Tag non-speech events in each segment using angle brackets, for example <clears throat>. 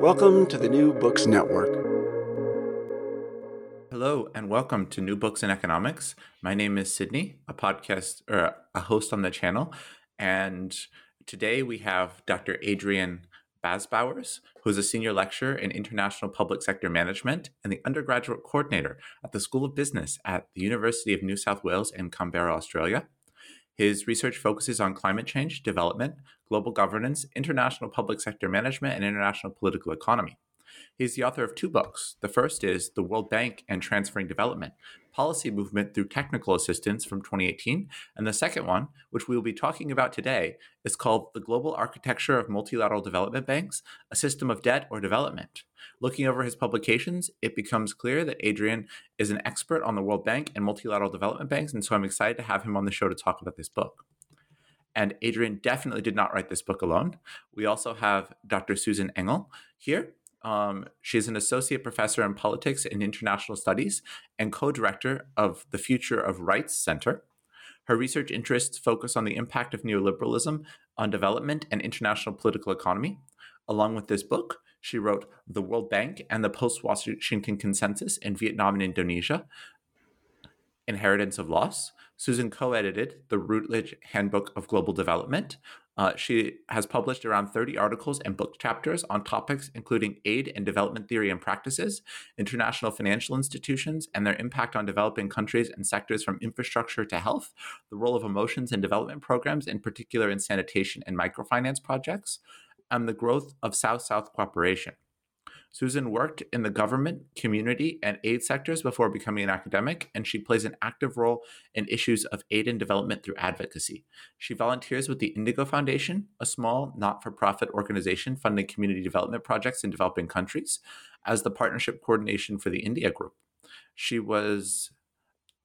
Welcome to the New Books Network. Hello and welcome to New Books in Economics. My name is Sydney, a podcast or a host on the channel, and today we have Dr. Adrian Bazbauers, who is a senior lecturer in international public sector management and the undergraduate coordinator at the School of Business at the University of New South Wales in Canberra, Australia. His research focuses on climate change, development, global governance, international public sector management, and international political economy. He's the author of two books. The first is The World Bank and Transferring Development Policy Movement Through Technical Assistance from 2018. And the second one, which we will be talking about today, is called The Global Architecture of Multilateral Development Banks A System of Debt or Development. Looking over his publications, it becomes clear that Adrian is an expert on the World Bank and multilateral development banks. And so I'm excited to have him on the show to talk about this book. And Adrian definitely did not write this book alone. We also have Dr. Susan Engel here. Um, she's an associate professor in politics and international studies and co director of the Future of Rights Center. Her research interests focus on the impact of neoliberalism on development and international political economy. Along with this book, she wrote The World Bank and the Post Washington Consensus in Vietnam and Indonesia Inheritance of Loss. Susan co edited the Routledge Handbook of Global Development. Uh, she has published around 30 articles and book chapters on topics including aid and development theory and practices, international financial institutions and their impact on developing countries and sectors from infrastructure to health, the role of emotions in development programs, in particular in sanitation and microfinance projects, and the growth of South South cooperation. Susan worked in the government, community, and aid sectors before becoming an academic, and she plays an active role in issues of aid and development through advocacy. She volunteers with the Indigo Foundation, a small not for profit organization funding community development projects in developing countries, as the partnership coordination for the India Group. She was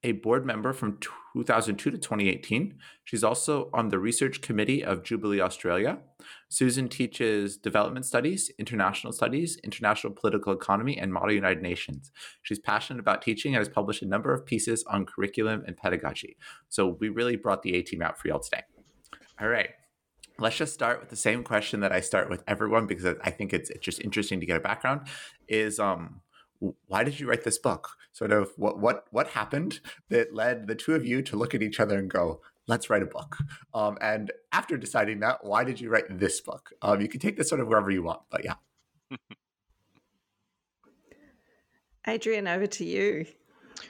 a board member from 2002 to 2018. She's also on the research committee of Jubilee Australia. Susan teaches development studies, international studies, international political economy, and model United Nations. She's passionate about teaching and has published a number of pieces on curriculum and pedagogy. So we really brought the A team out for y'all today. All right. Let's just start with the same question that I start with everyone because I think it's, it's just interesting to get a background. Is um, why did you write this book? Sort of what what what happened that led the two of you to look at each other and go, let's write a book. Um, and after deciding that, why did you write this book? Um, you can take this sort of wherever you want, but yeah. Adrian, over to you.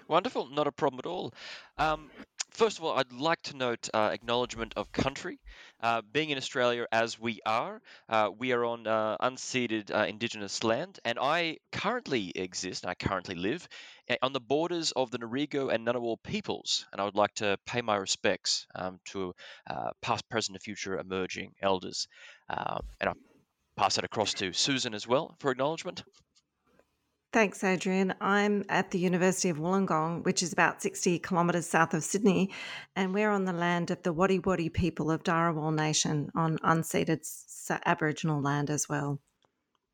Wonderful, not a problem at all. Um, First of all, I'd like to note uh, acknowledgement of country. Uh, being in Australia as we are, uh, we are on uh, unceded uh, Indigenous land, and I currently exist, I currently live eh, on the borders of the Ngarigo and Ngunnawal peoples, and I would like to pay my respects um, to uh, past, present, and future emerging elders. Um, and I'll pass that across to Susan as well for acknowledgement. Thanks, Adrian. I'm at the University of Wollongong, which is about 60 kilometres south of Sydney, and we're on the land of the Wadi Wadi people of Dharawal Nation on unceded Aboriginal land as well.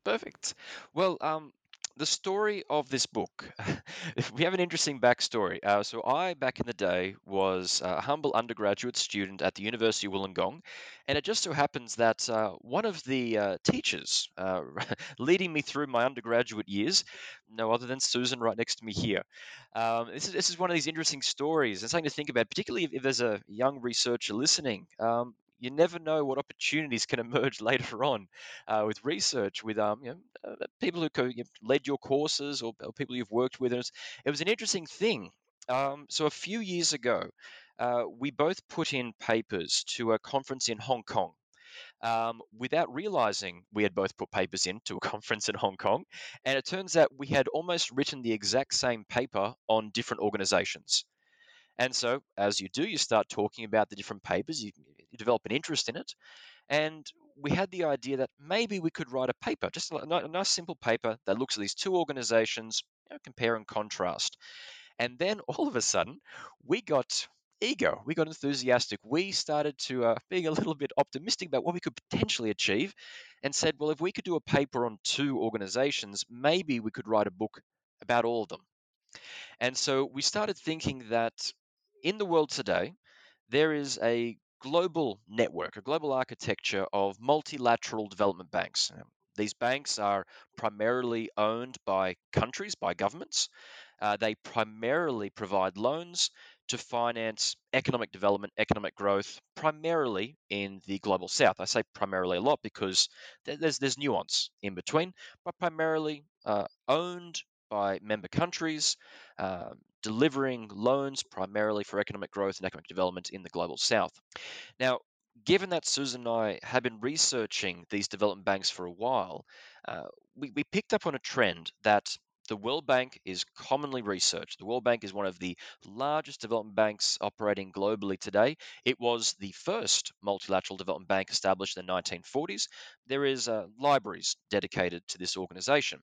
Perfect. Well, um, the story of this book, <laughs> we have an interesting backstory. Uh, so, I, back in the day, was a humble undergraduate student at the University of Wollongong, and it just so happens that uh, one of the uh, teachers uh, <laughs> leading me through my undergraduate years, no other than Susan right next to me here. Um, this, is, this is one of these interesting stories and something to think about, particularly if, if there's a young researcher listening. Um, you never know what opportunities can emerge <laughs> later on uh, with research, with um, you know, uh, people who co- you led your courses or, or, people you've worked with. It was, it was an interesting thing. Um, so a few years ago, uh, we both put in papers to a conference in Hong Kong. Um, without realizing we had both put papers into a <laughs> conference in Hong Kong. And it turns out we had almost written the exact same paper on different organizations. And so, as you do, you start talking about the different papers, you develop an interest in it. And we had the idea that maybe we could write a paper, just a, nice simple paper that looks at these two organizations, you know, compare and contrast. And then <laughs> all of a sudden, we got eager, we got enthusiastic. We started to uh, being a little bit optimistic about what we could potentially achieve, and said, well, if we could do a paper on two organizations, maybe we could write a book about all of them. And so we started thinking that in the world today, there is a global network, a global architecture of multilateral development banks. These banks are primarily owned by countries, by governments. Uh, they primarily provide loans to finance economic development, economic growth, primarily in the global south. I say primarily a lot because there's there's nuance in between, but primarily uh, owned by member countries, uh, delivering loans primarily for economic growth and economic development in the global south. Now, given that Susan and I have been researching these development banks for a while, uh, we, we picked up on a trend that the World Bank is commonly researched. The World Bank is one of the largest development banks operating globally today. It was the first multilateral development bank established in the 1940s. There is uh, libraries dedicated to this organization.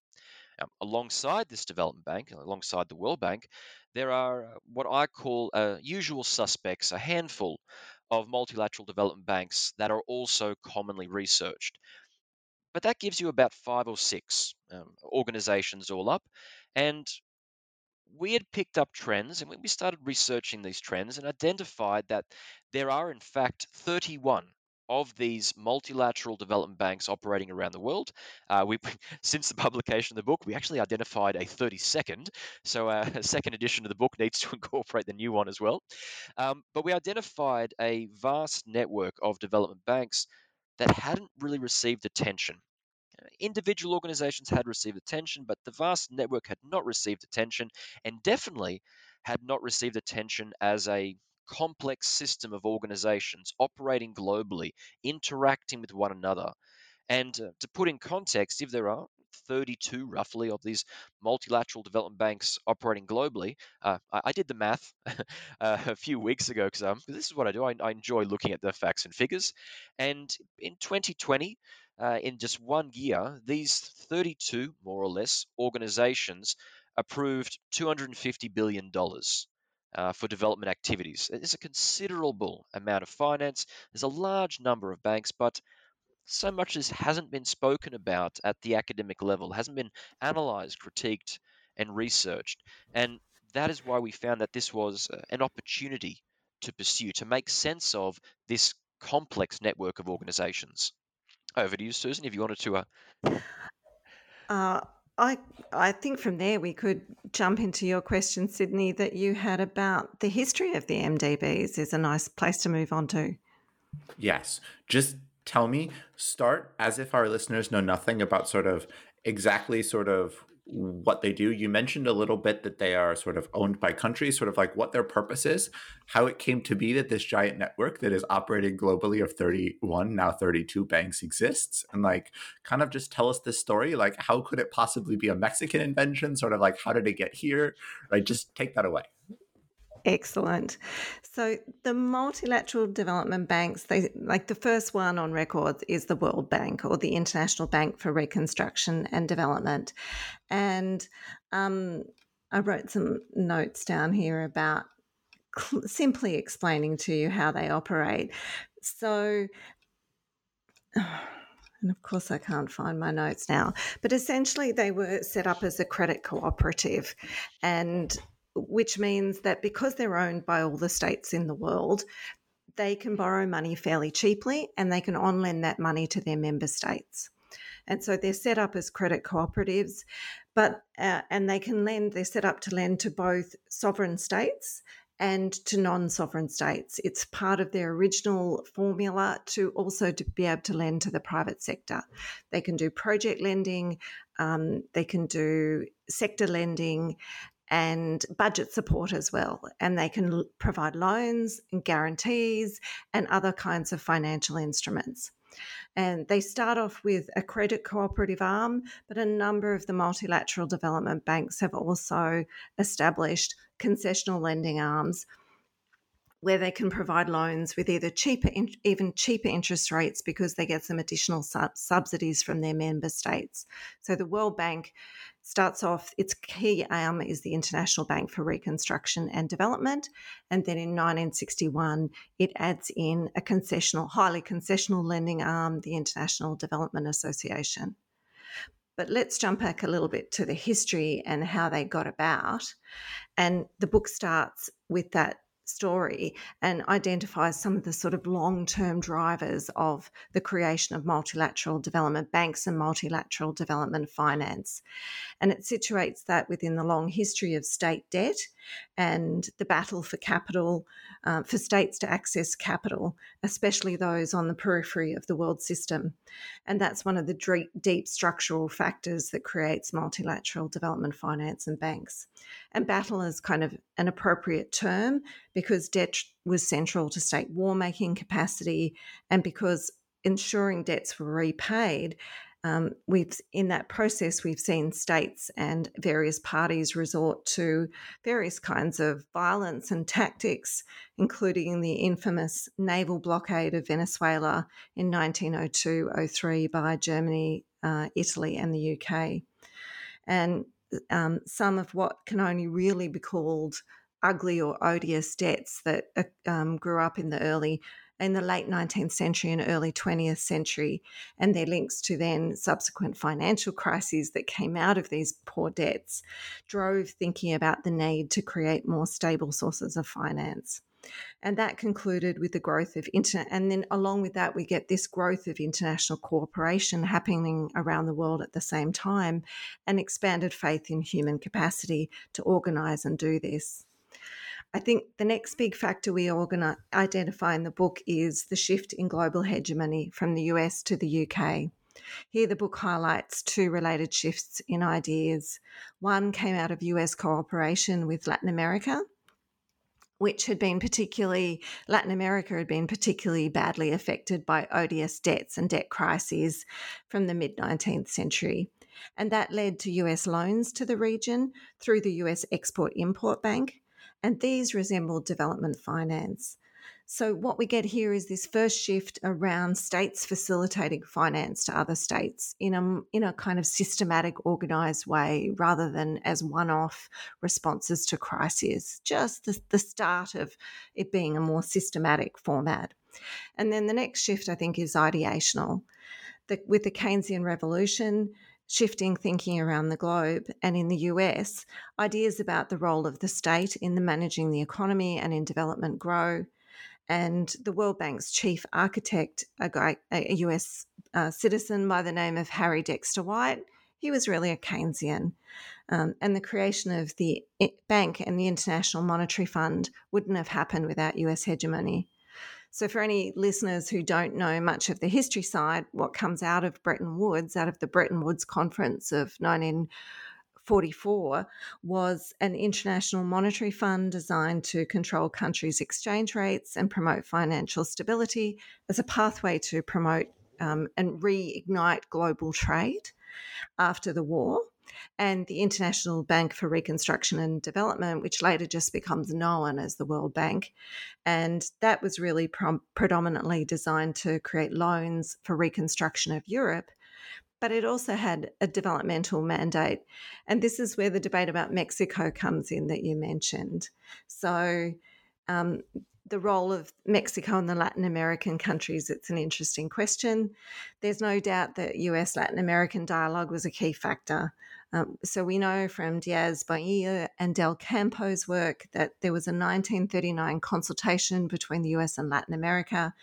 Um, alongside this development bank, alongside the World Bank, there are uh, what I call uh, usual suspects, a handful of multilateral development banks that are also commonly researched. But that gives you about five or six um, organizations all up. And we had picked up trends and when we started researching these trends and identified that there are, in fact, 31 of these multilateral development banks operating around the world. Uh, we, <laughs> since the publication of the book, we actually identified a 32nd. So uh, <laughs> a second edition of the book needs to <laughs> incorporate the new one as well. Um, but we identified a vast network of development banks that hadn't really received attention. Individual organizations had received attention, but the vast network had not received attention and definitely had not received attention as a complex system of organizations operating globally, interacting with one another. And uh, to put in context, if there are 32 roughly of these multilateral development banks operating globally. Uh, I, I, did the math <laughs> uh, a few weeks ago because um, this is what I do. I, I, enjoy looking at the facts and figures. And in 2020, uh, in just one year, these 32 more or less organizations approved $250 billion uh, for development activities. There's a considerable amount of finance. There's a large number of banks, but so much as hasn't been spoken about at the academic level, hasn't been analyzed, critiqued, and researched. And that is why we found that this was uh, an opportunity to pursue, to make sense of this complex network of organizations. Over to you, Susan, if you wanted to. Uh... Uh, I I think from there we could jump into your question, Sydney, that you had about the history of the MDBs is a nice place to move on to. Yes. Just tell me, start as if our listeners know nothing about sort of exactly sort of Mm. what they do. You mentioned a little bit that they are sort of owned by countries, sort of like what their purpose is, how it came to be that this giant network that is operating globally of 31, now 32 banks exists. And like, kind of just tell us this story. Like, how could it possibly be a Mexican invention? Sort of like, how did it get here? Right? Just take that away. Excellent. So the multilateral development banks, they like the first one on record is the World Bank or the International Bank for Reconstruction and Development, and um, I wrote some notes down here about cl- simply explaining to you how they operate. So. <sighs> And of course, I can't find my notes now. But essentially, they were set up as a credit cooperative, and which means that because they're owned by all the states in the world, they can borrow money fairly cheaply and they can on lend that money to their member states. And so they're set up as credit cooperatives, but uh, and they can lend. They're set up to lend to both sovereign states and to non-sovereign states. It's part of their original formula to also to be able to lend to the private sector. They can do project lending, um, they can do sector lending, and budget support as well. And they can provide loans and guarantees and other kinds of financial instruments. And they start off with a credit cooperative arm, but a number of the multilateral development banks have also established concessional lending arms where they can provide loans with either cheaper, even cheaper interest rates because they get some additional subsidies from their member states. So the World Bank starts off, its key arm is the International Bank for Reconstruction and Development. And then in 1961, it adds in a concessional, highly concessional lending arm, the International Development Association. But let's jump back a little bit to the history and how they got about. And the book starts with that story and identifies some of the sort of long term drivers of the creation of multilateral development banks and multilateral development finance. And it situates that within the long history of state debt and the battle for capital, uh, for states to access capital, especially those on the periphery of the world system. And that's one of the deep, deep structural factors that creates multilateral development finance and banks. And battle is kind of an appropriate term because debt was central to state war making capacity and because ensuring debts were repaid um, we've in that process we've seen states and various parties resort to various kinds of violence and tactics, including the infamous naval blockade of Venezuela in 1902-03 by Germany, uh, Italy, and the UK, and um, some of what can only really be called ugly or odious debts that uh, um, grew up in the early in the late 19th century and early 20th century, and their links to then subsequent financial crises that came out of these poor debts, drove thinking about the need to create more stable sources of finance. And that concluded with the growth of internet. And then along with that, we get this growth of international cooperation happening around the world at the same time and expanded faith in human capacity to organize and do this. I think the next big factor we organize, identify in the book is the shift in global hegemony from the US to the UK. Here, the book highlights two related shifts in ideas. One came out of US cooperation with Latin America, which had been particularly, Latin America had been particularly badly affected by odious debts and debt crises from the mid 19th century. And that led to US loans to the region through the US Export Import Bank, and these resembled development finance. So, what we get here is this first shift around states facilitating finance to other states in a, in a kind of systematic, organized way rather than as one off responses to crises, just the, the start of it being a more systematic format. And then the next shift, I think, is ideational. The, with the Keynesian revolution, shifting thinking around the globe and in the US, ideas about the role of the state in the managing the economy and in development grow. And the World Bank's chief architect, a, guy, a US uh, citizen by the name of Harry Dexter White, he was really a Keynesian. Um, and the creation of the bank and the International Monetary Fund wouldn't have happened without US hegemony. So, for any listeners who don't know much of the history side, what comes out of Bretton Woods, out of the Bretton Woods Conference of 1944, was an international monetary fund designed to control countries' exchange rates and promote financial stability as a pathway to promote um, and reignite global trade after the war and the International Bank for Reconstruction and Development, which later just becomes known as the World Bank. And that was really predominantly designed to create loans for reconstruction of Europe. But it also had a developmental mandate. And this is where the debate about Mexico comes in that you mentioned. So, um, the role of Mexico and the Latin American countries, it's an interesting question. There's no doubt that US Latin American dialogue was a key factor. Um, so we know from Diaz Bonilla and Del Campo's work that there was a 1939 consultation between the US and Latin America,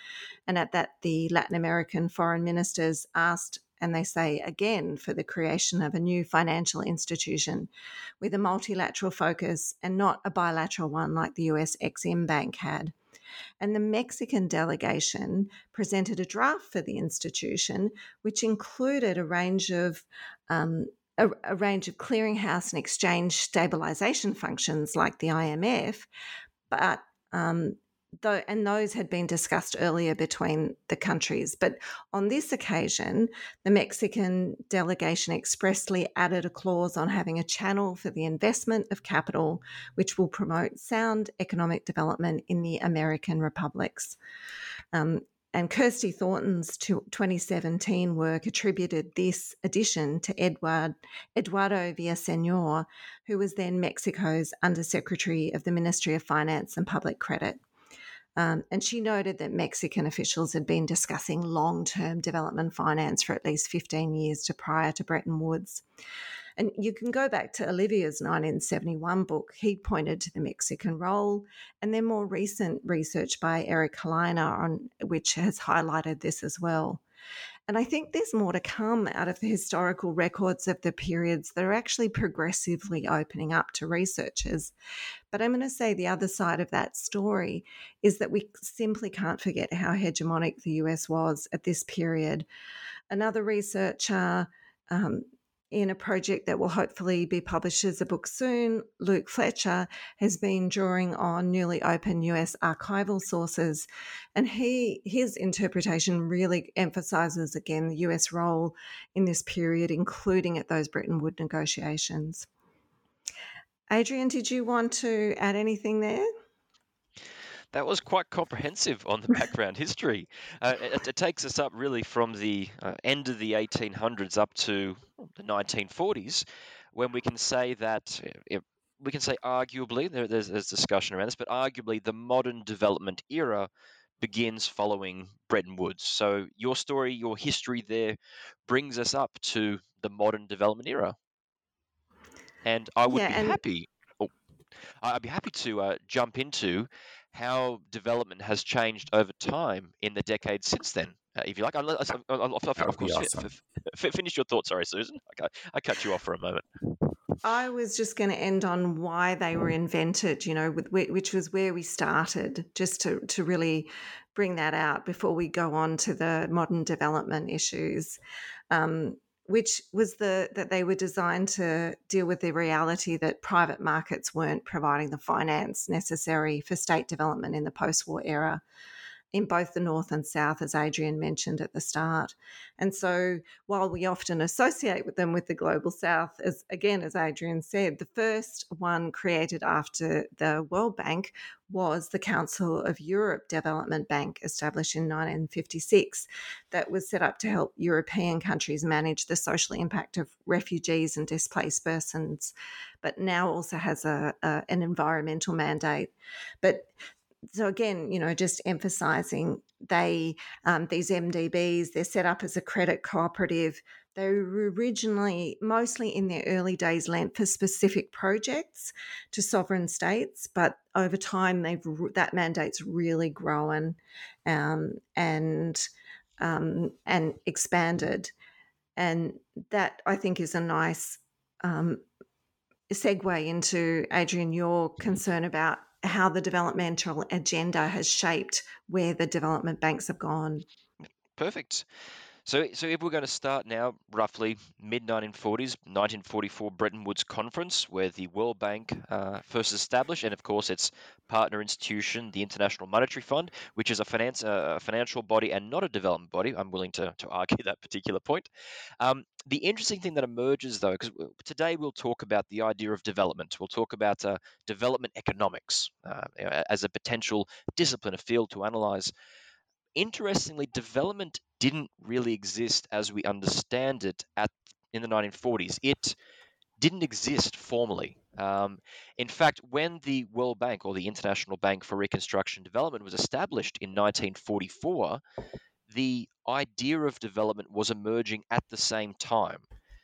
and at that, the Latin American foreign ministers asked and they say again for the creation of a new financial institution with a multilateral focus and not a bilateral one like the US Exim Bank had. And the Mexican delegation presented a draft for the institution, which included a range of um, a, a, range of clearinghouse and exchange stabilization functions like the IMF, but um, though, and those had been discussed earlier between the countries. But on this occasion, the Mexican delegation expressly added a clause on having a channel for the investment of capital, which will promote sound economic development in the American republics. Um, and Christy Thornton's 2017 work attributed this addition to Eduardo Villasenor, who was then Mexico's Undersecretary of the Ministry of Finance and Public Credit. Um, and she noted that Mexican officials had been discussing long term development finance for at least 15 years to prior to Bretton Woods. And you can go back to Oliver's 1971 book. He pointed to the Mexican role, and then more recent research by Eric Helleiner on which has highlighted this as well. And I think there's more to come out of the historical records of the periods that are actually progressively opening up to researchers. But I'm going to say the other side of that story is that we simply can't forget how hegemonic the US was at this period. Another researcher, um, in a project that will hopefully be published as a book soon, Luke Fletcher has been drawing on newly open US archival sources, and he his interpretation really emphasizes again the US role in this period, including at those Bretton Woods negotiations. Adrian, did you want to add anything there? That was quite comprehensive on the background history. Uh, it, it, takes us up really from the uh, end of the 1800s up to the 1940s, when we can say that it, we can say arguably there, there's, there's discussion around this, but arguably the modern development era begins following Bretton Woods. So your story, your history there, brings us up to the modern development era. And I would yeah, be and... happy. Oh, I'd be happy to uh, jump into how development has changed over time in the decades since then, uh, if you like. I'll, I'll, I'll, of course, awesome. finish your thoughts. Sorry, Susan. Okay, I cut you off for a moment. I was just going to end on why they were invented, you know, with, which was where we started, just to, to really bring that out before we go on to the modern development issues. Um, which was the that they were designed to deal with the reality that private markets weren't providing the finance necessary for state development in the post-war era in both the North and South, as Adrian mentioned at the start. And so, while we often associate with them with the Global South, as again, as Adrian said, the first one created after the World Bank was the Council of Europe Development Bank, established in 1956, that was set up to help European countries manage the social impact of refugees and displaced persons, but now also has a, a an environmental mandate. But so again, you know, just emphasising they um, these MDBs they're set up as a credit cooperative. They were originally mostly in their early days lent for specific projects to sovereign states, but over time they've that mandate's really grown um, and um, and expanded, and that I think is a nice um, segue into Adrian your concern about how the developmental agenda has shaped where the development banks have gone. Perfect. So, so if we're going to start now, roughly mid 1940s, 1944 Bretton Woods Conference, where the World Bank uh, first established, and of course its partner institution, the International Monetary Fund, which is a finance a financial body and not a development body. I'm willing to, to argue that particular point. Um, the interesting thing that emerges, though, because today we'll talk about the idea of development. We'll talk about uh, development economics uh, as a potential discipline, a field to analyze interestingly, development didn't really exist as we understand it at in the 1940s. It didn't exist formally. Um, in fact, when the World Bank or the International Bank for Reconstruction and Development was established in 1944, the idea of development was emerging at the same time.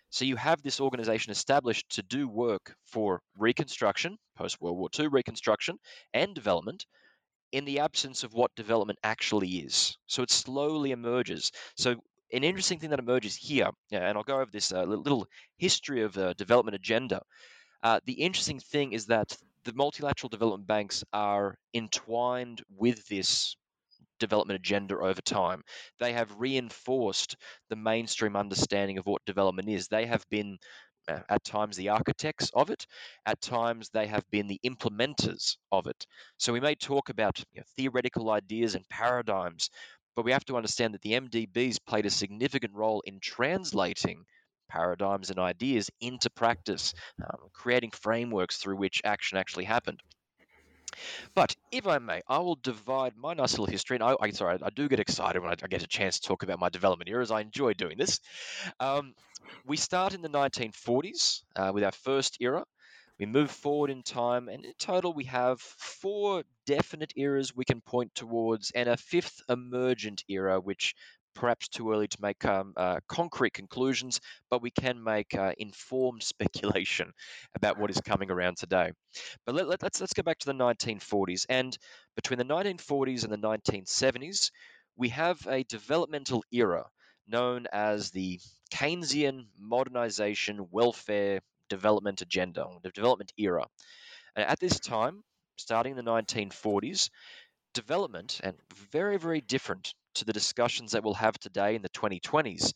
So you have this organization established to do work for reconstruction, post World War II reconstruction, and development in the absence of what development actually is. So it slowly emerges. So an interesting thing that emerges here, and I'll go over this uh, little history of the development agenda. Uh, the interesting thing is that the multilateral development banks are entwined with this development agenda over time. They have reinforced the mainstream understanding of what development is. They have been uh, at times the architects of it, at times they have been the implementers of it. So we may talk about you know, theoretical ideas and paradigms, but we have to understand that the MDBs played a significant role in translating paradigms and ideas into practice, um, creating frameworks through which action actually happened. But if I may, I will divide my nice little history, and I, I sorry, I do get excited when I, I, get a chance to talk about my development eras. I enjoy doing this. Um, we start in the 1940s uh, with our first era. We move forward in time, and in total, we have four definite eras we can point towards, and a fifth emergent era, which perhaps too early to make um, uh, concrete conclusions, but we can make uh, informed <laughs> speculation about what is coming around today. But let, let, let's let's go back to the 1940s, and between the 1940s and the 1970s, we have a developmental era known as the Keynesian modernization welfare development agenda, the development era. And at this time, starting in the 1940s, development, and very, very different to the discussions that we'll have today in the 2020s,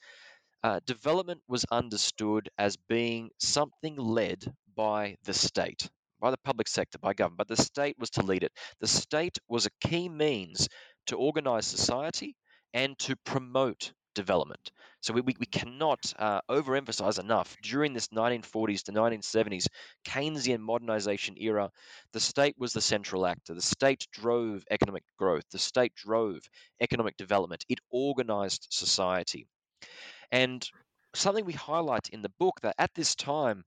uh, development was understood as being something led by the state, by the public sector, by government, but the state was to lead it. The state was a key means to organize society and to promote development. So we, we, we cannot uh, overemphasize enough during this 1940s to 1970s Keynesian modernization era, the state was the central actor. The state drove economic growth, the state drove economic development, it organized society. And something we highlight in the book that at this time,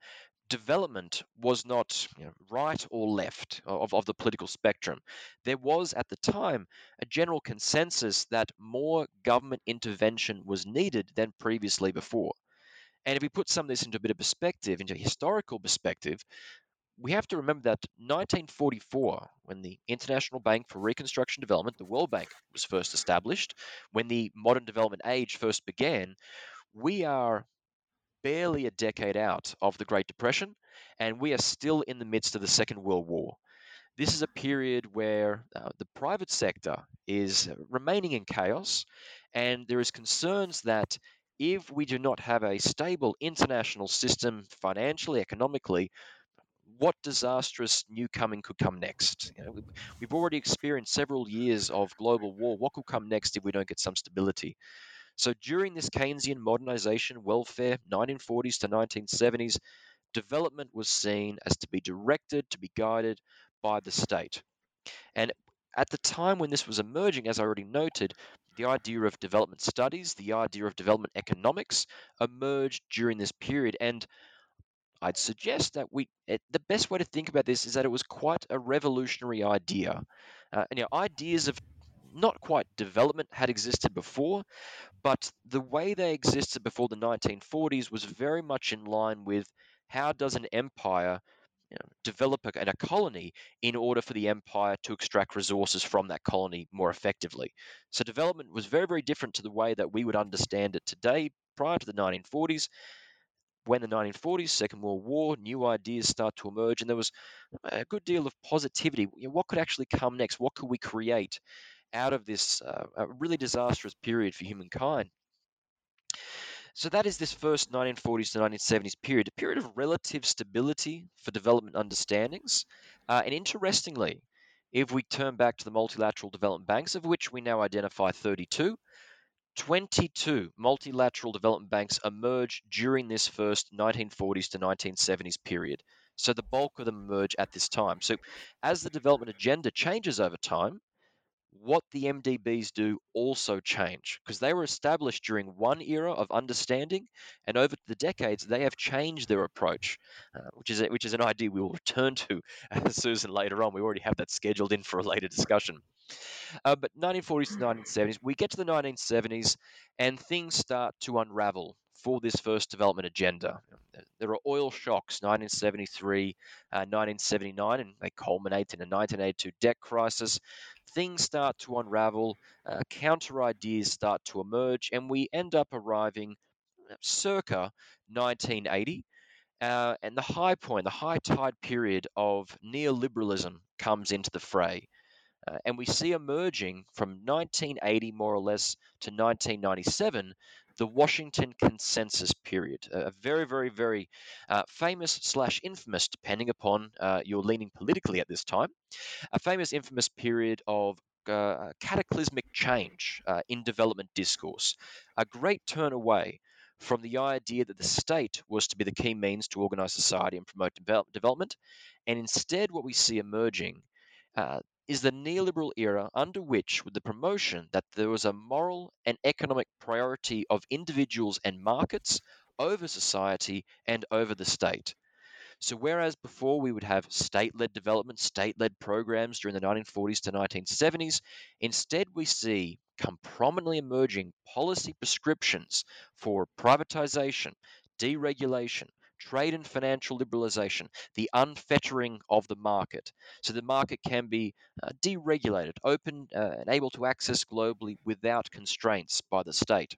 development was not you know, right or left of, of the political spectrum. There was at the time a general consensus that more government intervention was needed than previously before. And if we put some of this into a bit of perspective, into a historical perspective, we have to remember that 1944, when the International Bank for Reconstruction Development, the World Bank, was first established, when the modern development age first began, we are barely a decade out of the Great Depression, and we are still in the midst of the Second World War. This is a period where uh, the private sector is remaining in chaos, and there is concerns that if we do not have a stable international system financially, economically, what disastrous new coming could come next? You know, we've already experienced several years of global war. What could come next if we don't get some stability? So during this Keynesian modernization welfare, 1940s to 1970s, development was seen as to be directed, to be guided by the state. And at the time when this was emerging, as I already noted, the idea of development studies, the idea of development economics emerged during this period. And I'd suggest that we, it, the best way to think about this is that it was quite a revolutionary idea. Uh, and, you know, ideas of not quite development had existed before, but the way they existed before the 1940s was very much in line with how does an empire you know, develop a, a colony in order for the empire to extract resources from that colony more effectively. So development was very, very different to the way that we would understand it today prior to the 1940s. When the 1940s, Second World War, new ideas start to emerge, and there was a good deal of positivity. You know, what could actually come next? What could we create? Out of this uh, really disastrous period for humankind. So that is this first 1940s to 1970s period, a period of relative stability for development understandings. Uh, and interestingly, if we turn back to the multilateral development banks, of which we now identify 32, 22 multilateral development banks emerge during this first 1940s to 1970s period. So the bulk of them emerge at this time. So as the development agenda changes over time, what the MDBs do also change because they were established during one era of understanding, and over the decades they have changed their approach, uh, which is which is an idea we will return to, <laughs> uh, Susan, later on. We already have that scheduled in for a later discussion. Uh, but 1940s to 1970s, we get to the 1970s, and things start to unravel for this first development agenda. There are oil shocks, 1973, uh, 1979, and they culminate in a 1982 debt crisis. Things start to unravel, uh, counter ideas start to emerge, and we end up arriving uh, circa 1980. Uh, and the high point, the high tide period of neoliberalism comes into the fray. Uh, and we see emerging from 1980 more or less to 1997 the Washington Consensus period, a very, very, very uh, famous slash infamous, depending upon uh, your leaning politically at this time, a famous infamous period of uh, cataclysmic change uh, in development discourse, a great turn away from the idea that the state was to be the key means to organize society and promote develop- development, and instead what we see emerging uh, is the neoliberal era under which, with the promotion that there was a moral and economic priority of individuals and markets over society and over the state. So, whereas before we would have state led development, state led programs during the 1940s to 1970s, instead we see come prominently emerging policy prescriptions for privatization, deregulation, trade and financial liberalization, the unfettering of the market. So the market can be uh, deregulated, open, uh, and able to access globally without constraints by the state.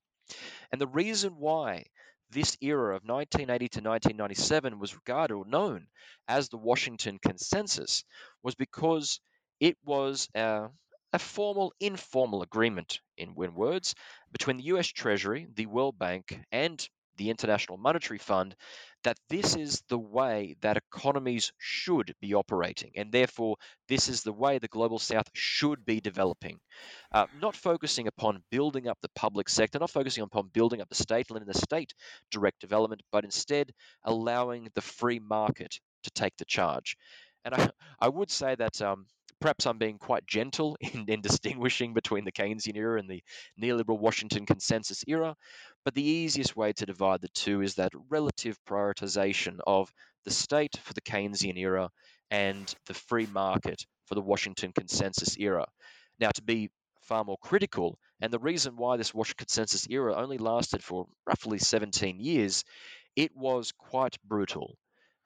And the reason why this era of 1980 to 1997 was regarded or known as the Washington Consensus was because it was uh, a formal informal agreement in, in words between the US Treasury, the World Bank, and the International Monetary Fund that this is the way that economies should be operating, and therefore this is the way the global south should be developing. Uh, not focusing upon building up the public sector, not focusing upon building up the state, letting the state direct development, but instead allowing the free market to take the charge. And I, I would say that um, perhaps I'm being quite gentle <laughs> in, in, distinguishing between the Keynesian era and the neoliberal Washington consensus era. But the easiest way to divide the two is that relative prioritization of the state for the Keynesian era and the free market for the Washington Consensus era. Now, to be far more critical, and the reason why this Washington Consensus era only lasted for roughly 17 years, it was quite brutal.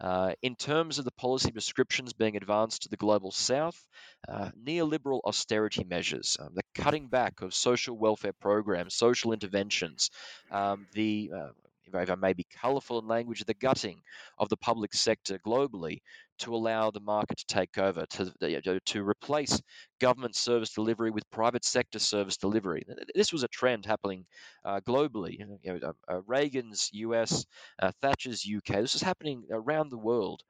Uh, in terms of the policy prescriptions being advanced to the global south, uh, neoliberal austerity measures, um, the cutting back of social welfare programs, social interventions, um, the uh, if I may be colourful in language, the gutting of the public sector globally to allow the market to take over, to, to replace government service delivery with private sector service delivery. This was a trend happening uh, globally. You know, uh, uh Reagan's US, uh, Thatcher's UK. This was happening around the world.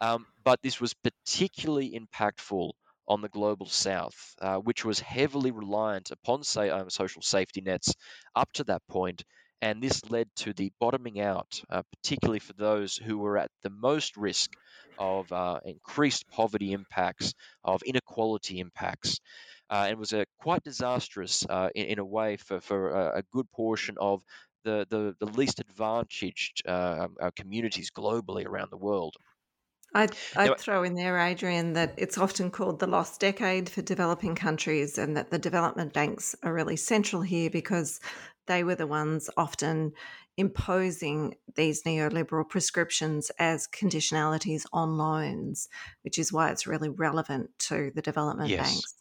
Um, but this was particularly impactful on the global south, uh, which was heavily reliant upon say, um, social safety nets up to that point and this led to the bottoming out, uh, particularly for those who were at the most risk of uh, increased poverty impacts, of inequality impacts. Uh, and was quite disastrous uh, in, in, a way for, for a, a good portion of the, the, the least advantaged uh, um, communities globally around the world. I'd, I'd throw in there, Adrian, that it's often called the lost decade for developing countries, and that the development banks are really central here because they were the ones often imposing these neoliberal prescriptions as conditionalities on loans, which is why it's really relevant to the development yes. banks.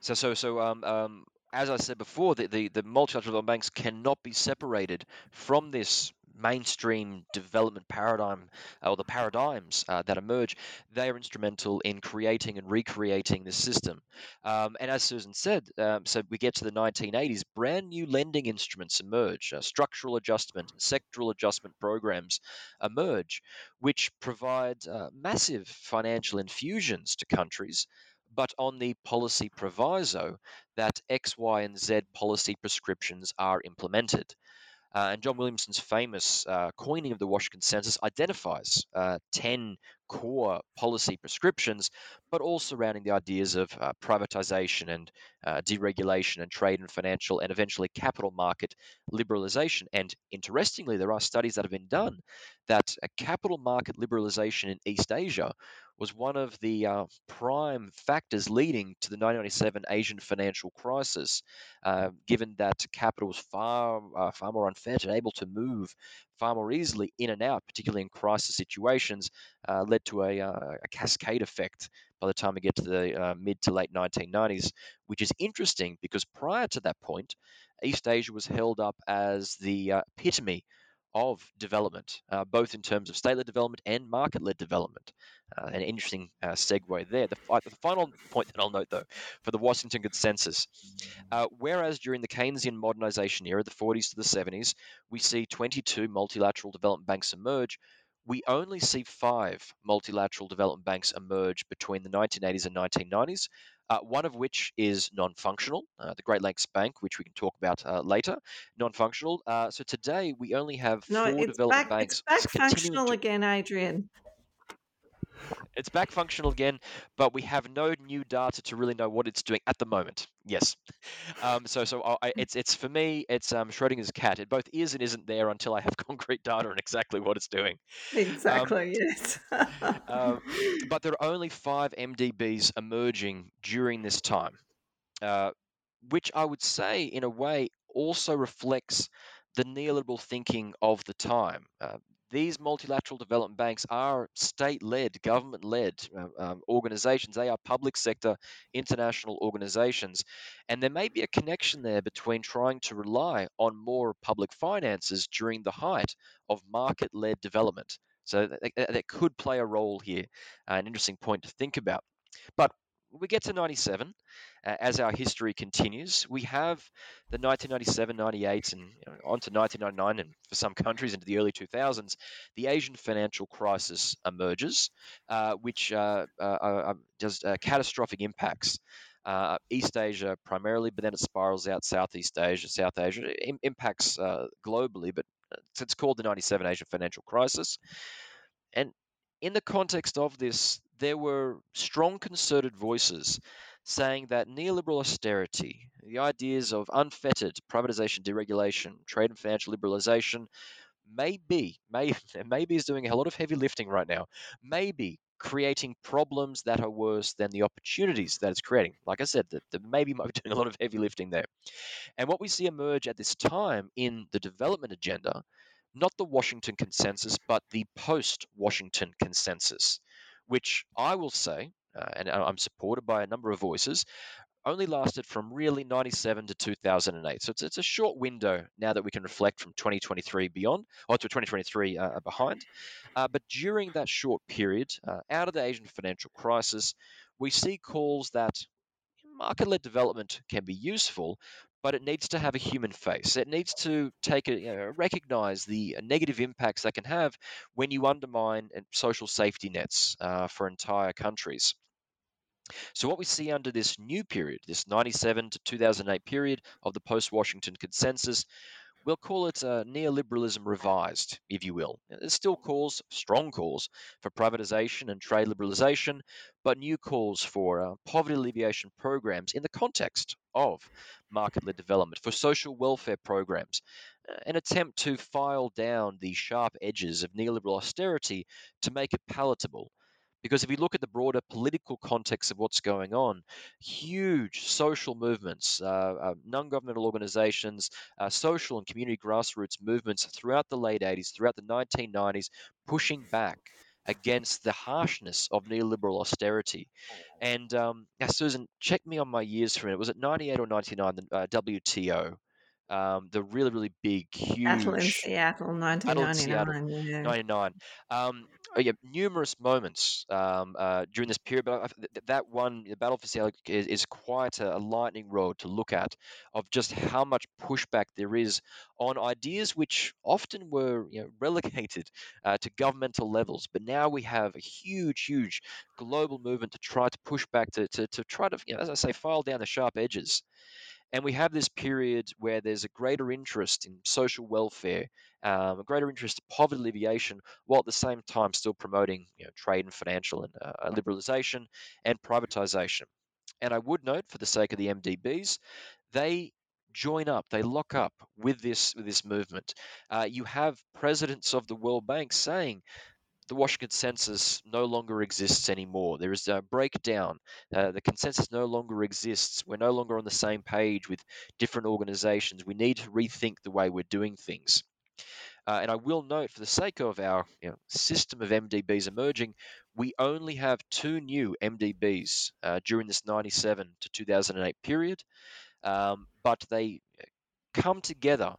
So, so, so, um, um, as I said before, the, the, the multilateral banks cannot be separated from this mainstream development paradigm or the paradigms uh, that emerge, they are instrumental in creating and recreating the system. Um, and as Susan said, um, so we get to the 1980s, brand new lending instruments emerge, uh, structural adjustment sectoral adjustment programs emerge, which provide uh, massive financial infusions to countries but on the policy proviso that X, Y, and Z policy prescriptions are implemented. Uh, and John Williamson's famous uh, coining of the Washington Consensus identifies uh, 10 core policy prescriptions, but all surrounding the ideas of uh, privatization and uh, deregulation and trade and financial and eventually capital market liberalization. And interestingly, there are studies that have been done that a capital market liberalization in East Asia was one of the uh, prime factors leading to the 1997 Asian financial crisis, uh, given that capital was far, uh, far more unfettered, able to move far more easily in and out, particularly in crisis situations, uh, led to a, uh, a, cascade effect by the time we get to the uh, mid to late 1990s, which is interesting because prior to that point, East Asia was held up as the epitome of development, uh, both in terms of state-led development and market-led development. Uh, an interesting uh, segue there. The, the, final point that I'll note, though, for the Washington Consensus, uh, whereas during the Keynesian modernization era, the 40s to the 70s, we see 22 multilateral development banks emerge. We only see five multilateral development banks emerge between the 1980s and 1990s, uh, one of which is non functional, uh, the Great Lakes Bank, which we can talk about uh, later, non functional. Uh, so today we only have no, four development back, banks. It's back functional to... again, Adrian. It's back functional again, but we have no new data to really know what it's doing at the moment. Yes, um, so so I, it's it's for me it's um, Schrodinger's cat. It both is and isn't there until I have <laughs> concrete data on exactly what it's doing. Exactly. Um, yes. um, <laughs> but there are only five MDBs emerging during this time, uh, which I would say in a way also reflects the neoliberal thinking of the time. Uh, these multilateral development banks are state led, government led uh, um, organizations. They are public sector international organizations. And there may be a connection there between trying to rely on more public finances during the height of market led development. So that, that, could play a role here, uh, an interesting point to think about. But we get to 97 uh, as our history continues. We have the 1997, 98, and you know, on to 1999, and for some countries into the early 2000s, the Asian financial crisis emerges, uh, which uh, uh, uh does uh, catastrophic impacts. East Asia primarily, but then it spirals out Southeast Asia, South Asia. It impacts globally, but it's called the 97 Asian financial crisis. And in the context of this, there were strong concerted voices saying that neoliberal austerity, the ideas of unfettered privatization, deregulation, trade and financial liberalization, may be, may, <laughs> maybe is doing a lot of heavy lifting right now, maybe creating problems that are worse than the opportunities that it's creating. Like I said, the maybe might be <laughs> doing a lot of heavy lifting there. And what we see emerge at this time in the development agenda, not the Washington consensus, but the post Washington consensus which I will say, uh, and I'm supported by a number of voices, only lasted from really 97 to 2008. So it's, it's a short window now that we can reflect from 2023 beyond, or to 2023 uh, behind. Uh, but during that short period, uh, out of the Asian financial crisis, we see calls that market led development can be useful, but it needs to have a human face. It needs to take a, you know, recognize the negative impacts that can have when you undermine social safety nets uh, for entire countries. So, what we see under this new period, this 97 to 2008 period of the post Washington consensus, we'll call it uh, neoliberalism revised, if you will. There's still calls, strong calls, for privatization and trade liberalization, but new calls for uh, poverty alleviation programs in the context of market led development, for social welfare programs, uh, an attempt to file down the sharp edges of neoliberal austerity to make it palatable. Because if you look at the broader political context of what's going on, huge social movements, uh, uh, non governmental organizations, uh, social and community grassroots movements throughout the late 80s, throughout the 1990s, pushing back against the harshness of neoliberal austerity. And um, now, Susan, check me on my years for a minute. Was it 98 or 99, the uh, WTO? Um, the really, really big, huge. Battle in Seattle, 1999. Seattle, yeah. 99. Um, oh yeah, numerous moments um, uh, during this period, but that one, the Battle for Seattle, is, is quite a, a, lightning rod to look at of just how much pushback there is on ideas which often were you know, <laughs> relegated uh, to governmental levels. But now we have a huge, huge global movement to try to push back to, to, to try to, you know, as I say, file down the sharp edges. And we have this period where there's a greater interest in social welfare, um, a greater interest in poverty alleviation, while at the same time still promoting you know, trade and financial and uh, liberalization and privatization. And I would note, for the sake of the MDBs, they join up, they lock up with this with this movement. Uh, you have presidents of the World Bank saying the Washington consensus no longer exists anymore. There is a breakdown. Uh, the consensus no longer exists. We're no longer on the same page with different organizations. We need to rethink the way we're doing things. Uh, and I will note, for the sake of our you know, system of MDBs emerging, we only have two new MDBs uh, during this 97 to 2008 period, um, but they come together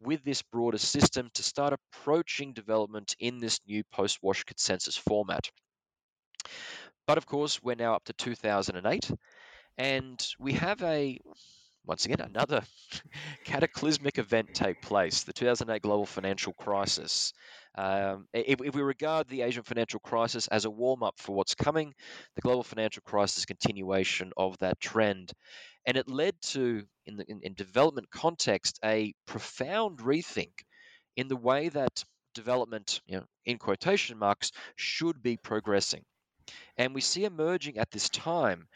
with this broader system to start approaching development in this new post Wash consensus format. But of course, we're now up to 2008, and we have a once again, another <laughs> cataclysmic event take place the 2008 global financial crisis. Um, if, if, we regard the Asian financial crisis as a warm up for what's coming, the global financial crisis continuation of that trend. And it led to, in, the, in, in development context, a profound rethink in the way that development, you know, in quotation marks, should be progressing. And we see emerging at this time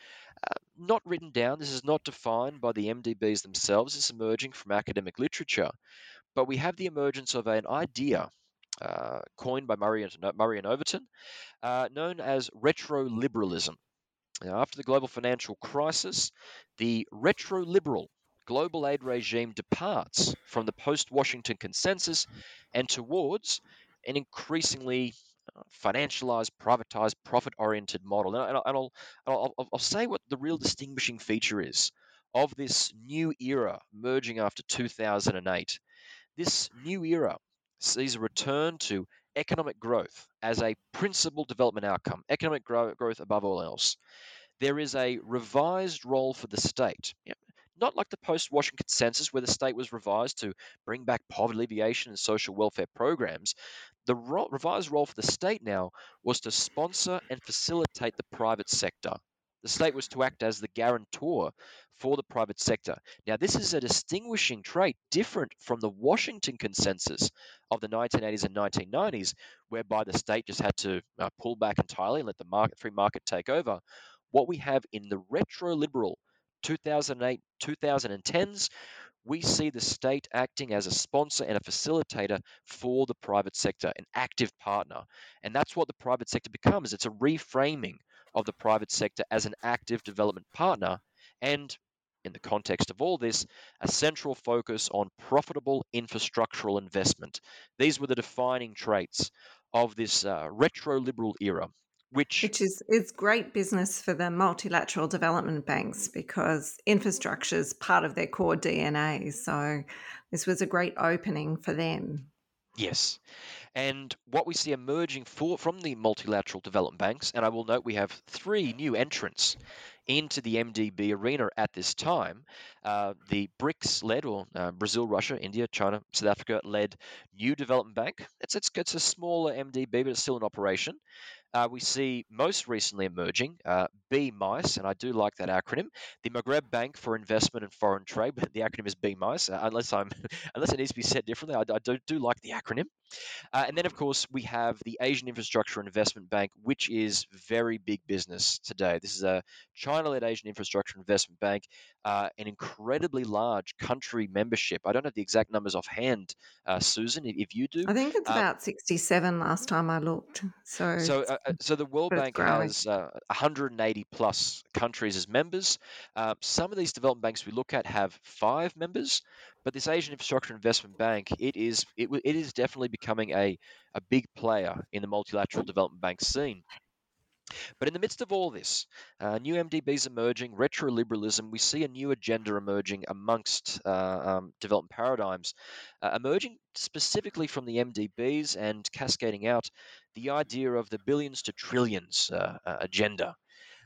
uh, not written down, this is not defined by the MDBs themselves, it's emerging from academic literature. But we have the emergence of an idea uh, coined by Murray and, Murray and Overton, uh, known as retro liberalism. Now, after the global financial crisis, the retro liberal global aid regime departs from the post Washington consensus and towards an increasingly uh, financialized, privatized, profit oriented model. And, I'll, I'll, I'll, I'll say what the real distinguishing feature is of this new era merging after 2008. This new era sees a return to economic growth as a principal development outcome, economic growth above all else. There is a revised role for the state. Not like the post Washington consensus, where the state was revised to bring back poverty alleviation and social welfare programs. The ro- revised role for the state now was to sponsor and facilitate the private sector. The state was to act as the guarantor for the private sector. Now, this is a distinguishing trait different from the Washington consensus of the 1980s and 1990s, whereby the state just had to uh, pull back entirely and let the market, free market take over. What we have in the retro liberal 2008 2010s we see the state acting as a sponsor and a facilitator for the private sector, an active partner. And that's what the private sector becomes. It's a reframing of the private sector as an active development partner. And in the context of all this, a central focus on profitable infrastructural investment. These were the defining traits of this uh, retro liberal era which which is is great business for the multilateral development banks because infrastructure is part of their core DNA. So this was a great opening for them. Yes. And what we see emerging for, from the multilateral development banks, and I will note we have three new entrants into the MDB arena at this time. Uh, the BRICS led, or uh, Brazil, Russia, India, China, South Africa led New Development Bank. It's, it's, it's a smaller MDB, but it's still in operation uh, we see most recently emerging uh, BMICE, and I do like that acronym, the Maghreb Bank for Investment and Foreign Trade. But the acronym is BMICE, uh, unless I'm <laughs> unless it needs to be said differently. I, I do, do like the acronym. Uh, and then, of course, we have the Asian Infrastructure Investment Bank, which is very big business today. This is a China-led Asian Infrastructure Investment Bank, uh, an incredibly large country membership. I don't have the exact numbers offhand, uh, Susan. If you do, I think it's about sixty-seven last time I looked. So, so uh, so the World Bank has uh, 180 plus countries as members. Uh, some of these development banks we look at have five members, but this Asian Infrastructure Investment Bank, it is it, it is definitely becoming a, a big player in the multilateral development bank scene. But in the midst of all this, uh, new MDBs emerging, retro liberalism, we see a new agenda emerging amongst uh, um, development paradigms, uh, emerging specifically from the MDBs and cascading out the idea of the billions to trillions uh, uh, agenda.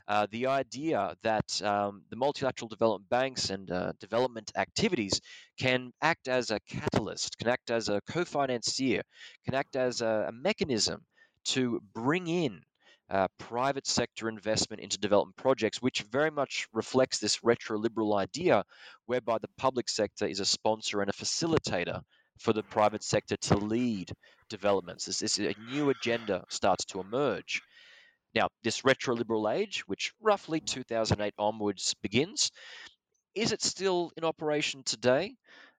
Uh, the idea that um, the multilateral development banks and uh, development activities can act as a catalyst, can act as a co financier, can act as a, a mechanism to bring in uh, private sector investment into development projects, which very much reflects this retro liberal idea whereby the public sector is a sponsor and a facilitator for the private sector to lead developments. This, this a new agenda starts to emerge. Now, this retro liberal age, which roughly 2008 onwards begins, is it still in operation today?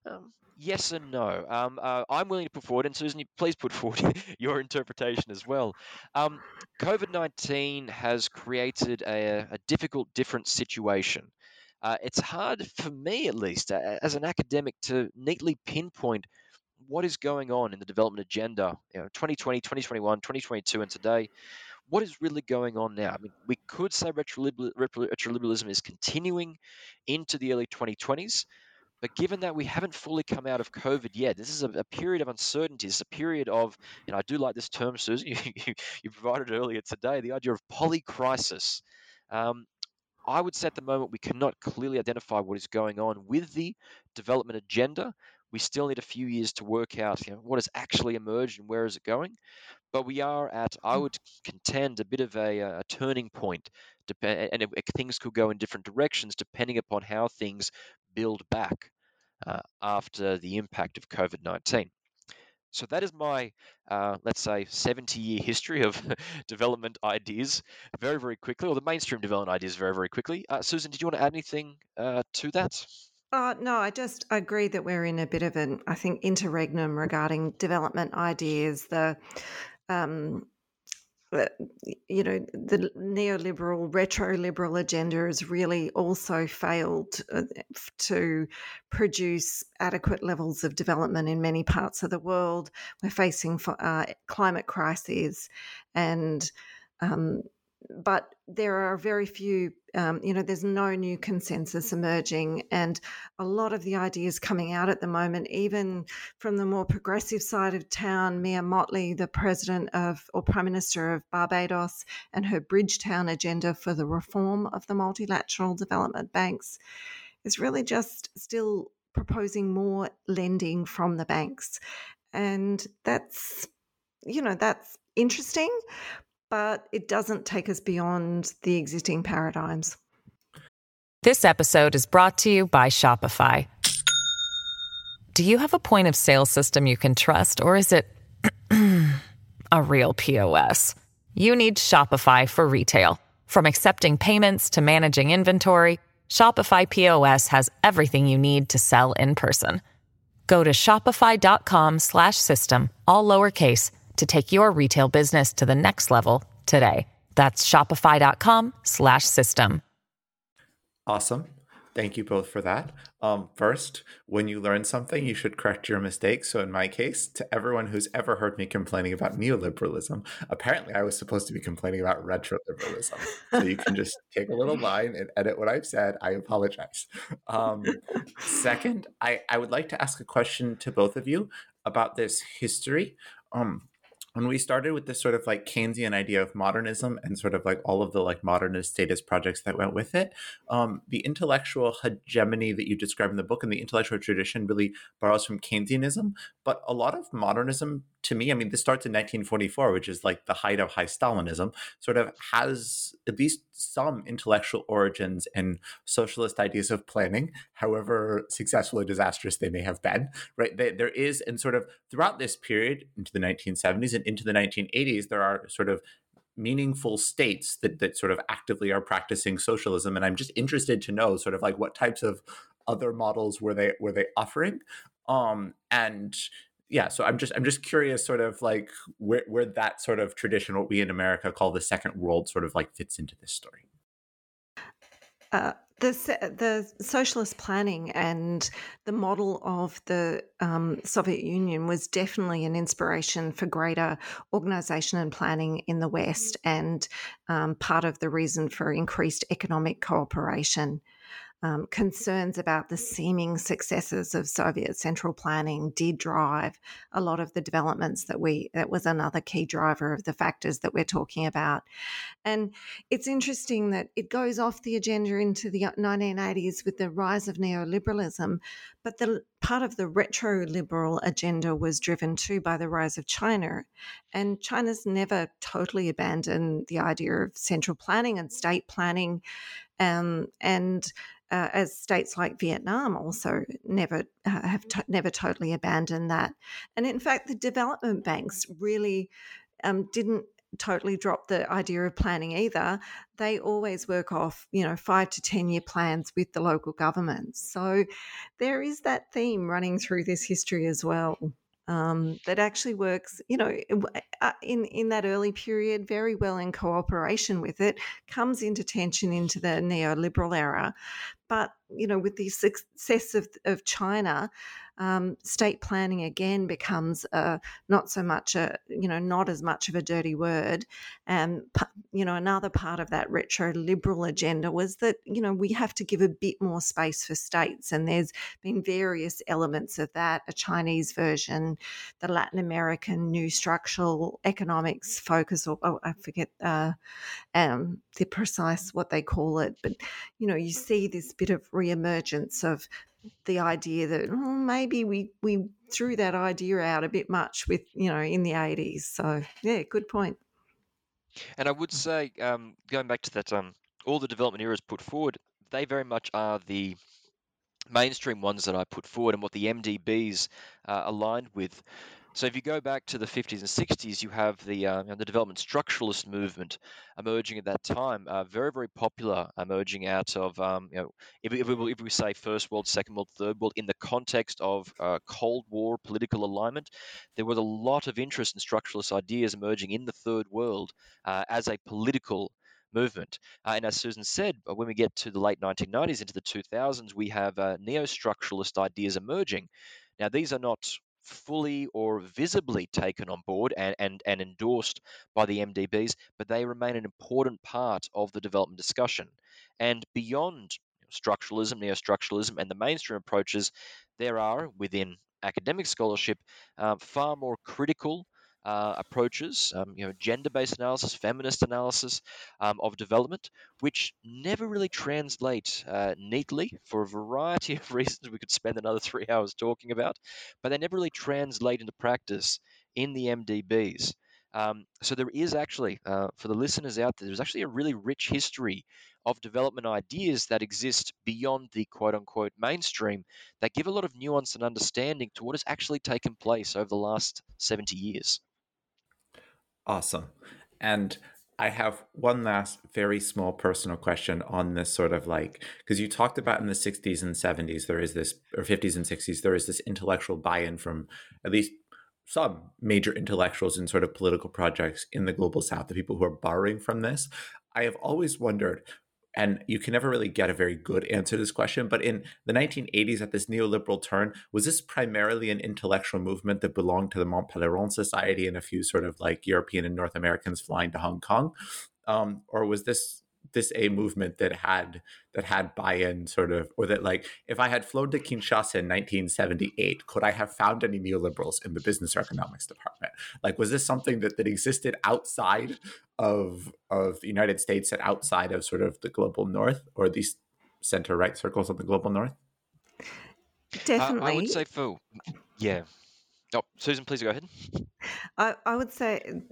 Um, yes and no. Um, uh, I'm willing to put forward, and Susan, please put <laughs> forward your interpretation as well. Um, COVID 19 has created a, a, difficult, different situation. Uh, it's hard for me, at least, uh, as an academic, to neatly pinpoint what is going on in the development agenda, you know, 2020, 2021, 2022, and today. What is really going on now? I mean, we could say retroliberalism is continuing into the early 2020s, but given that we haven't fully come out of COVID yet, this is a, a period of uncertainty. It's a period of, and I do like this term, Susan, <laughs> you, you, you provided earlier today, the idea of polycrisis. Um, I would say at the moment we cannot clearly identify what is going on with the development agenda. We still need a few years to work out you know, what has actually emerged and where is it going. But we are at, I hmm. would contend, a bit of a, a turning point, and it, things could go in different directions depending upon how things build back uh, after the impact of COVID 19. So that is my, uh, let's say, 70 year history of <laughs> development ideas very, very quickly, or the mainstream development ideas very, very quickly. Uh, Susan, did you want to add anything uh, to that? Uh, no, I just agree that we're in a bit of an, I think, interregnum regarding development ideas. The um, you know, the neoliberal, retro liberal agenda has really also failed uh, to produce adequate levels of development in many parts of the world. We're facing uh, climate crises and um, but there are very few, um, you know, there's no new consensus emerging. And a lot of the ideas coming out at the moment, even from the more progressive side of town, Mia Mottley, the president of or prime minister of Barbados, and her Bridgetown agenda for the reform of the multilateral development banks, is really just still proposing more lending from the banks. And that's, you know, that's interesting, but it doesn't take us beyond the existing paradigms. This episode is brought to you by Shopify. Do you have a point of sale system you can trust, or is it <clears throat> a real POS? You need Shopify for retail. From accepting payments to managing inventory, Shopify POS has everything you need to sell in person. Go to shopify.com/system all lowercase to take your retail business to the next level today. That's shopify.com slash system. Awesome. Thank you both for that. Um, first, when you learn something, you should correct your mistakes. So, in my case, to everyone who's ever heard me complaining about neoliberalism, apparently I was supposed to be complaining about retroliberalism. so, you can just <laughs> take a little line and edit what I've said. I apologize. Um, second, I, I would like to ask a question to both of you about this history. Um, when we started with this sort of like Keynesian idea of modernism and sort of like all of the like modernist statist projects that went with it, um, the intellectual hegemony that you describe in the book and the intellectual tradition really borrows from Keynesianism. But a lot of modernism to me, I mean, this starts in 1944, which is like the height of high Stalinism, sort of has at least some intellectual origins in socialist ideas of planning, however successful or disastrous they may have been, right? There is, and sort of throughout this period into the 1970s and into the 1980s, there are sort of meaningful states that, that sort of actively are practicing socialism. And I'm just interested to know sort of like what types of other models were they were they offering um, and yeah so i'm just i'm just curious sort of like where, where that sort of tradition what we in america call the second world sort of like fits into this story uh, the the socialist planning and the model of the um, Soviet Union was definitely an inspiration for greater organisation and planning in the West, and um, part of the reason for increased economic cooperation. Um, concerns about the seeming successes of Soviet central planning did drive a lot of the developments that we, that was another key driver of the factors that we're talking about. And it's interesting that it goes off the agenda into the 1980s with the rise of neoliberalism, but the part of the retro liberal agenda was driven too by the rise of China. And China's never totally abandoned the idea of central planning and state planning. Um, and uh, as states like Vietnam also never uh, have to- never totally abandoned that. And in fact, the development banks really um, didn't totally drop the idea of planning either. They always work off, you know, five to 10 year plans with the local governments. So there is that theme running through this history as well. Um, that actually works, you know, uh, in in that early period very well in cooperation with it. Comes into tension into the neoliberal era, but you know, with the success of of China, um, state planning again becomes a, not so much a you know not as much of a dirty word. And you know another part of that retro liberal agenda was that you know we have to give a bit more space for states and there's been various elements of that a chinese version the latin american new structural economics focus or oh, i forget uh, um, the precise what they call it but you know you see this bit of reemergence of the idea that well, maybe we we threw that idea out a bit much with you know in the 80s so yeah good point. And i would say um, going back to that um, all the development eras put forward they very much are the mainstream ones that i put forward and what the mdbs uh, aligned with so if you go back to the 50s and 60s, you have the uh, you know, the development structuralist movement emerging at that time, uh, very very popular, emerging out of um, you know if, if, we, if we say first world, second world, third world in the context of uh, Cold War political alignment, there was a lot of interest in structuralist ideas emerging in the third world uh, as a political movement. Uh, and as Susan said, uh, when we get to the late 1990s into the 2000s, we have uh, neo structuralist ideas emerging. Now, these are not fully or visibly taken on board and, and, and endorsed by the MDBs, but they remain an important part of the development discussion. And beyond structuralism, neo-structuralism, and the mainstream approaches, there are within academic scholarship uh, far more critical uh, approaches, um, you know, gender-based analysis, feminist analysis um, of development, which never really translate uh, neatly for a variety <laughs> of reasons. We could spend another three hours talking about, but they never really translate into practice in the MDBs. Um, so there is actually, uh, for the listeners out there, there's actually a really rich history of development ideas that exist beyond the quote unquote mainstream that give a lot of nuance and understanding to what has actually taken place over the last 70 years. Awesome. And I have one last very small personal question on this sort of like because you talked about in the 60s and 70s there is this or 50s and 60s there is this intellectual buy-in from at least some major intellectuals in sort of political projects in the global south the people who are borrowing from this I have always wondered and you can never really get a very good answer to this question. But in the 1980s, at this neoliberal turn, was this primarily an intellectual movement that belonged to the Mont Pelerin Society and a few sort of like European and North Americans flying to Hong Kong? Um, or was this this a movement that had that had buy-in sort of or that like if i had flown to kinshasa in 1978 could i have found any neoliberals in the business or economics department? Like was this something that, that existed outside of of the united states and outside of sort of the global north or these center right circles of the global north? Definitely uh, i would say for yeah. Oh, Susan, please go ahead. I, I would say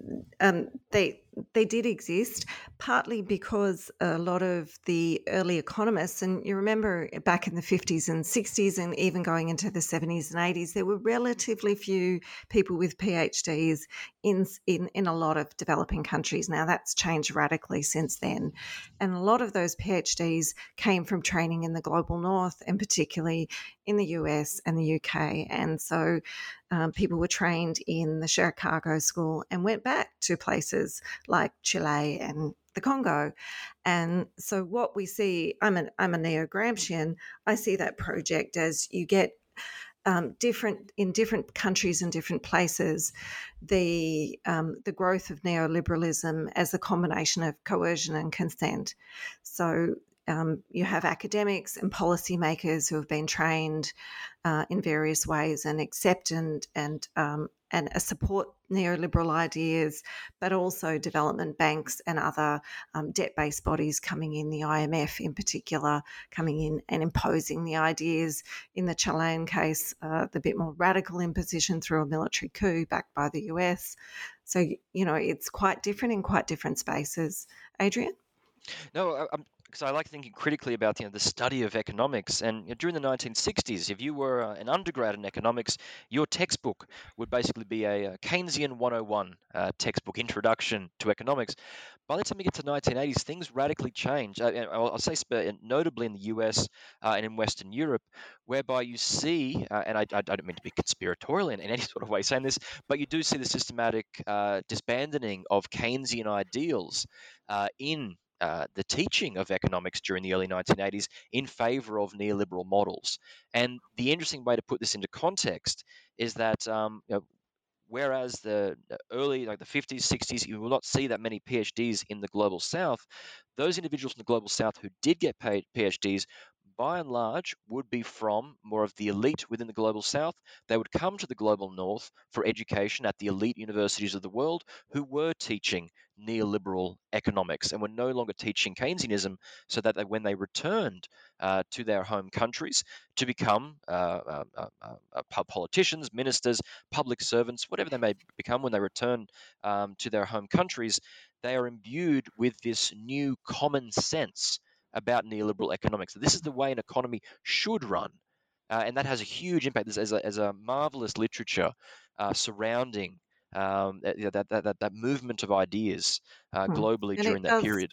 um, they they did exist, partly because a lot of the early economists, and you remember back in the 50s and 60s, and even going into the 70s and 80s, there were relatively few people with PhDs in, in, in a lot of developing countries. Now that's changed radically since then. And a lot of those PhDs came from training in the global north, and particularly in the US and the UK. And so um, people were trained in the Chicago School and went back to places like Chile and the Congo. And so what we see, I'm a, I'm a neo-Gramscian, I see that project as you get um, different in different countries and different places, the um, the growth of neoliberalism as a combination of coercion and consent. So um, you have academics and policymakers who have been trained uh, in various ways and accept and and um, and support neoliberal ideas, but also development banks and other um, debt-based bodies coming in, the IMF in particular, coming in and imposing the ideas. In the Chilean case, uh, the bit more radical imposition through a military coup backed by the US. So you know it's quite different in quite different spaces. Adrian. No, I'm because I like thinking critically about you know the study of economics. And you know, during the 1960s, if you were uh, an undergrad in economics, your textbook would basically be a, a Keynesian 101 uh, textbook, Introduction to Economics. By the time you get to the 1980s, things radically change. Uh, I'll, say notably in the US uh, and in Western Europe, whereby you see, uh, and I, I, don't mean to be conspiratorial in, in, any <laughs> sort of way saying this, but you do see the systematic uh, disbanding of Keynesian ideals in uh, the teaching of economics during the early 1980s in favor of neoliberal models. And the interesting way to put this into context is that um, you know, whereas the early, like the 50s, 60s, you will not see that many PhDs in the global south, those individuals in the global south who did get paid PhDs by and large, would be from more of the elite within the global south. They would come to the global north for education at the elite universities of the world who were teaching neoliberal economics and were no longer teaching Keynesianism, so that they, when they returned uh, to their home countries to become uh, uh, uh, uh politicians, ministers, public servants, whatever they may become when they return um, to their home countries, they are imbued with this new common sense about neoliberal economics. This is the way an economy should run. Uh, and that has a huge impact. There's, a, as a marvelous literature uh, surrounding um, that, that, that, that, movement of ideas uh, hmm. globally and during that period.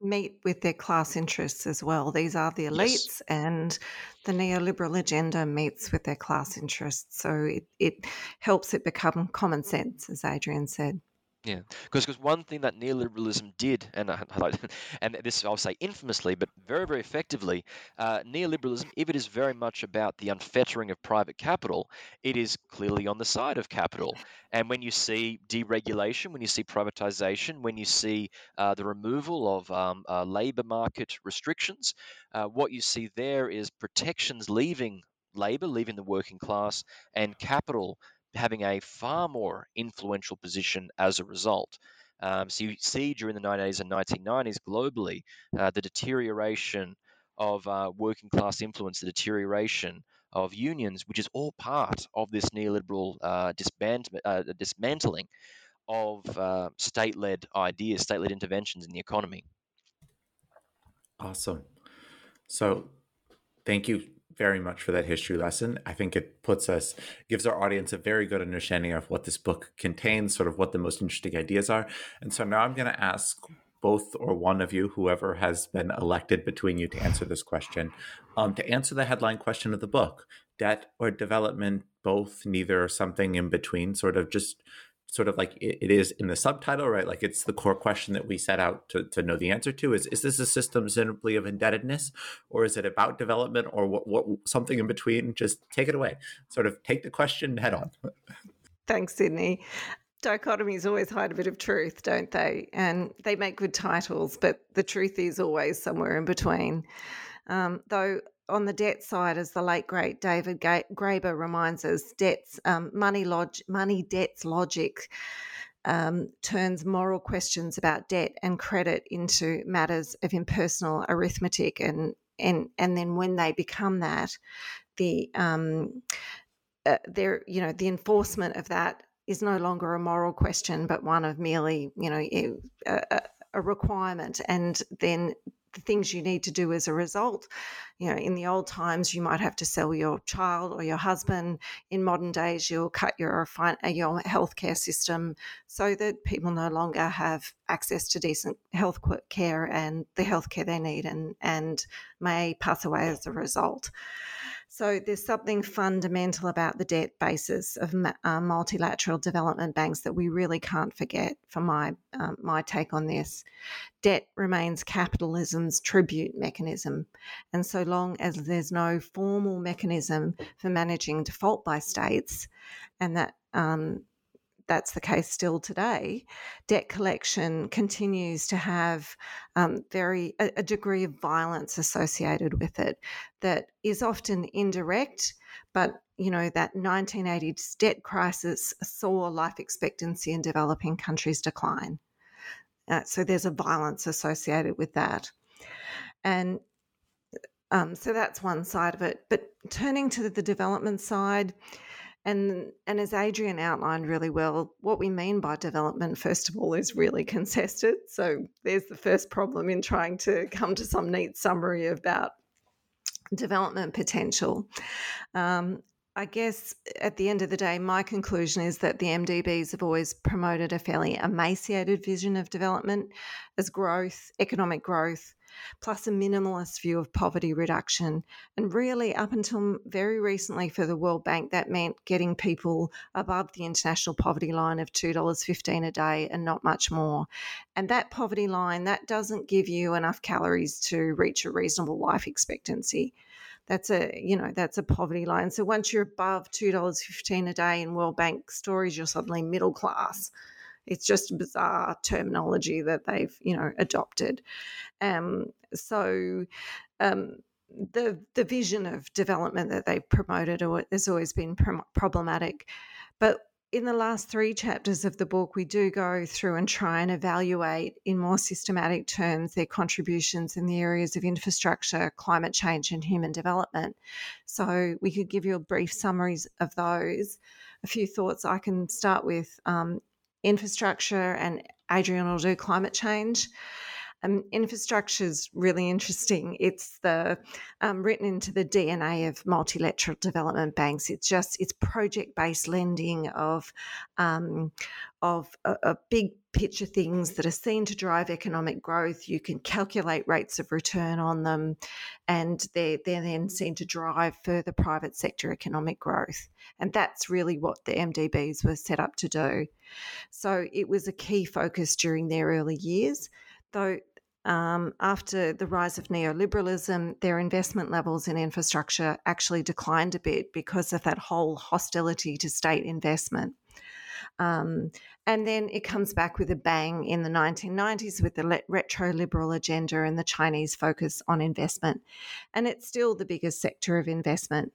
Meet with their class interests as well. These are the elites, yes. and the neoliberal agenda meets with their class interests. So it, it helps it become common sense, as Adrian said. Yeah, because because one thing that neoliberalism did, and I, <laughs> and this I'll say infamously, but very very effectively, uh, neoliberalism, if it is very much about the unfettering of private capital, it is clearly on the side of capital. <laughs> And when you see deregulation, when you see privatization, when you see uh, the removal of um, uh, labor market restrictions, uh, what you see there is protections leaving labor, leaving the working class, and capital having a far more influential position as a result. Um, so you see during the 1980s and 1990s globally uh, the deterioration of uh, working class influence, the deterioration of unions, which is all part of this neoliberal uh, disband- uh, dismantling of uh, state led ideas, state led interventions in the economy. Awesome. So, thank you very much for that history lesson. I think it puts us, gives our audience a very good understanding of what this book contains, sort of what the most interesting ideas are. And so now I'm going to ask both or one of you, whoever has been elected between you to answer this question, um, to answer the headline question of the book debt or development, both, neither, or something in between, sort of just sort of like it, it is in the subtitle, right? Like it's the core question that we set out to, to know the answer to is is this a system simply of indebtedness or is it about development or what, what something in between? Just take it away. Sort of take the question head on. <laughs> Thanks, Sydney. Dichotomies always hide a bit of truth, don't they? And they make good titles, but the truth is always somewhere in between. Um, though on the debt side, as the late great David Graeber reminds us, debts, um, money, log- money debts logic um, turns moral questions about debt and credit into matters of impersonal arithmetic, and and and then when they become that, the um, uh, there you know the enforcement of that is no longer a moral question, but one of merely you know a, a requirement, and then the things you need to do as a result. You know, in the old times, you might have to sell your child or your husband. In modern days, you'll cut your uh, your healthcare system so that people no longer have access to decent health care and the healthcare they need, and and may pass away as a result. So there's something fundamental about the debt basis of uh, multilateral development banks that we really can't forget. For my um, my take on this, debt remains capitalism's tribute mechanism, and so long as there's no formal mechanism for managing default by states, and that um, that's the case still today, debt collection continues to have um, very a, a, degree of violence associated with it that is often indirect, but you know that 1980s debt crisis saw life expectancy in developing countries decline. Uh, so there's a violence associated with that, and um, so that's one side of it. But turning to the development side and and as Adrian outlined really well, what we mean by development, first of all, is really contested. So there's the first problem in trying to come to some neat summary about development potential. Um, I guess at the end of the day, my conclusion is that the MDBs have always promoted a fairly emaciated vision of development as growth, economic growth, plus a minimalist view of poverty reduction. And really, up until very recently for the World Bank, that meant getting people above the international poverty line of $2.15 a day and not much more. And that poverty line, that doesn't give you enough calories to reach a reasonable life expectancy that's a you know that's a poverty line so once you're above $2.15 a day in world bank stories you're suddenly middle class it's just bizarre terminology that they've, you know, adopted. Um, so um, the the vision of development that they've promoted has always been problematic. But in the last three chapters of the book, we do go through and try and evaluate in more systematic terms their contributions in the areas of infrastructure, climate change, and human development. So we could give you a brief summaries of those. A few thoughts I can start with um, infrastructure, and Adrian will do climate change. Um, infrastructure is really interesting. It's the um, written into the DNA of multilateral development banks. It's just it's project based lending of um, of a, a, big picture things that are seen to drive economic growth. You can calculate rates of return on them, and they're, they're then seen to drive further private sector economic growth. And that's really what the MDBs were set up to do. So it was a key focus during their early years, though um, after the rise of neoliberalism, their investment levels in infrastructure actually declined a bit because of that whole hostility to state investment. Um, and then it comes back with a bang in the 1990s with the retro liberal agenda and the Chinese focus on investment. And it's still the biggest sector of investment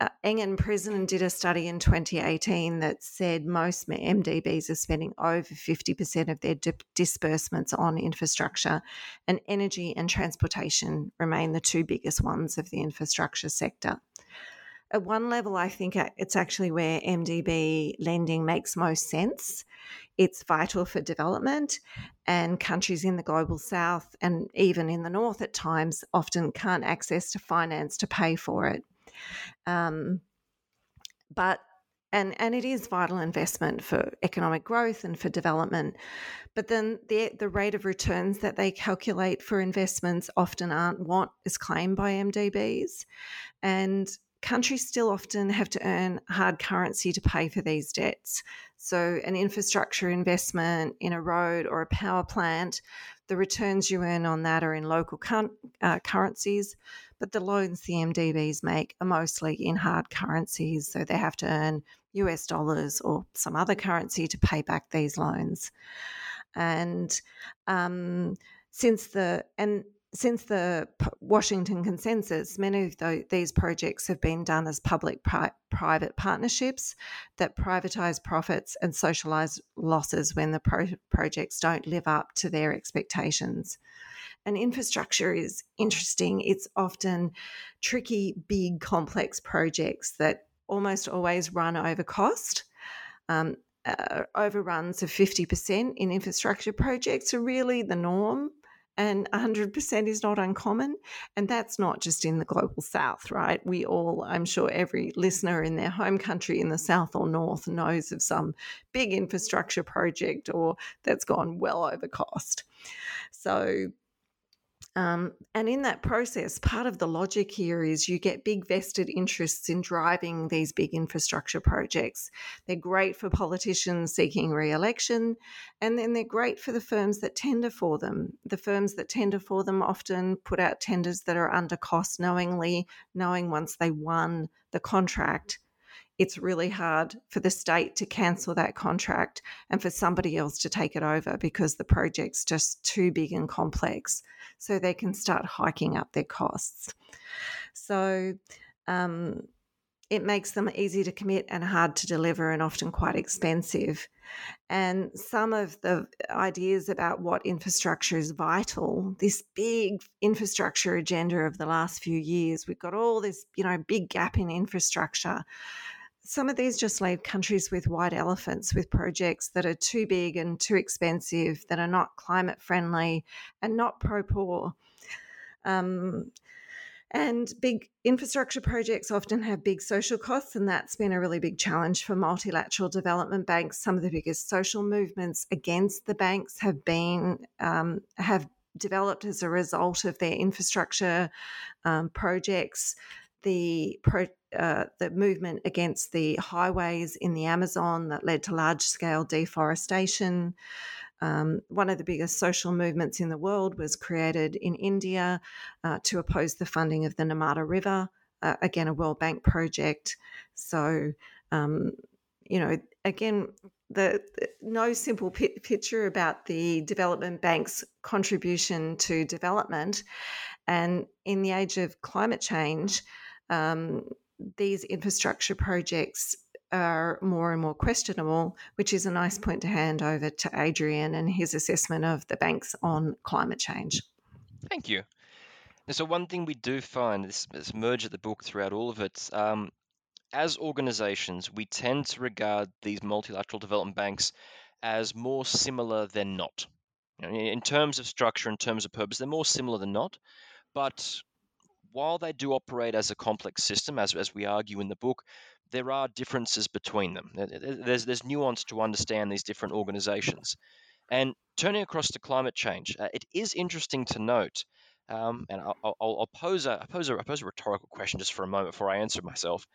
Uh, Engen Prizzon did a study in 2018 that said most MDBs are spending over 50% of their di- disbursements on infrastructure, and energy and transportation remain the two biggest ones of the infrastructure sector. At one level, I think uh, it's actually where MDB lending makes most sense. It's vital for development, and countries in the global south and even in the north at times often can't access to finance to pay for it. Um, but and and it is vital investment for economic growth and for development. But then the the rate of returns that they calculate for investments often aren't what is claimed by MDBs, and countries still often have to earn hard currency to pay for these debts. So an infrastructure investment in a road or a power plant, the returns you earn on that are in local uh, currencies but the loans the MDBs make are mostly in hard currencies, so they have to earn US dollars or some other currency to pay back these loans. And um, since the and since the Washington Consensus, many of the, these projects have been done as public pri- private partnerships that privatize profits and socialize losses when the pro- projects don't live up to their expectations. And infrastructure is interesting. It's often tricky, big, complex projects that almost always run over cost. Um, uh, overruns of 50% in infrastructure projects are really the norm and 100% is not uncommon. And that's not just in the global south, right? We all, I'm sure every listener in their home country in the south or north knows of some big infrastructure project or that's gone well over cost. So um, and in that process, part of the logic here is you get big vested interests in driving these big infrastructure projects. They're great for politicians seeking re election, and then they're great for the firms that tender for them. The firms that tender for them often put out tenders that are under cost knowingly, knowing once they won the contract it's really hard for the state to cancel that contract and for somebody else to take it over because the project's just too big and complex. So they can start hiking up their costs. So um, it makes them easy to commit and hard to deliver and often quite expensive. And some of the ideas about what infrastructure is vital, this big infrastructure agenda of the last few years, we've got all this, you know, big gap in infrastructure. Some of these just leave countries with white elephants with projects that are too big and too expensive, that are not climate friendly and not pro poor. Um, and big infrastructure projects often have big social costs, and that's been a really big challenge for multilateral development banks. Some of the biggest social movements against the banks have been um, have developed as a result of their infrastructure um, projects. The pro, uh, the movement against the highways in the Amazon that led to large scale deforestation. Um, one of the biggest social movements in the world was created in India uh, to oppose the funding of the Narmada River, uh, again, a World Bank project. So, um, you know, again, the, the no simple p- picture about the development bank's contribution to development. And in the age of climate change, um, these infrastructure projects are more and more questionable, which is a nice point to hand over to Adrian and his assessment of the banks on climate change. Thank you. so, one thing we do find this, this merge of the book throughout all of it, um, as organizations, we tend to regard these multilateral development banks as more similar than not. You know, in terms of structure, in terms of purpose, they're more similar than not. But while they do operate as a complex system, as, as we argue in the book, there are differences between them. There's, there's nuance to understand these different organizations. And turning across to climate change, uh, it is interesting to note, um, and I'll, I'll, I'll, pose a, pose a, pose a rhetorical question just for a moment before I answer myself.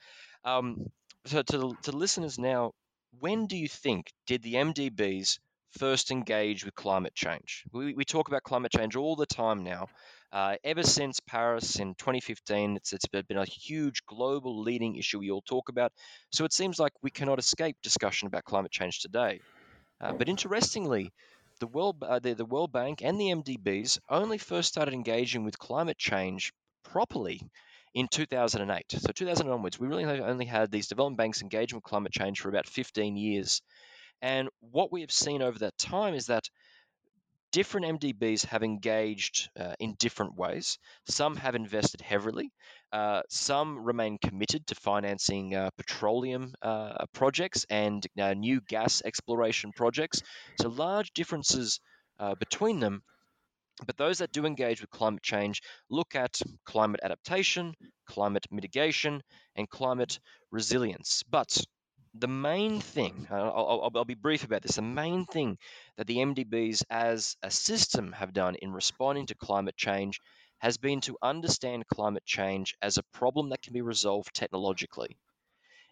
Um, so to, to listeners now, when do you think did the MDBs first engage with climate change? We, we talk about climate change all the time now, uh, ever since Paris in 2015, it's, it's been a huge global leading issue we all talk about. So it seems like we cannot escape discussion about climate change today. Uh, but interestingly, the World, uh, the, the World Bank and the MDBs only first started engaging with climate change properly in 2008. So 2000 onwards, we really only had these development banks engaging with climate change for about 15 years. And what we have seen over that time is that different MDBs have engaged uh, in different ways. Some have invested heavily. Uh, some remain committed to financing uh, petroleum uh, projects and uh, new gas exploration projects. So, large differences uh, between them. But those that do engage with climate change look at climate adaptation, climate mitigation, and climate resilience. But the main thing, I'll, I'll, I'll, be brief about this, the main thing that the MDBs as a system have done in responding to climate change has been to understand climate change as a problem that can be resolved technologically.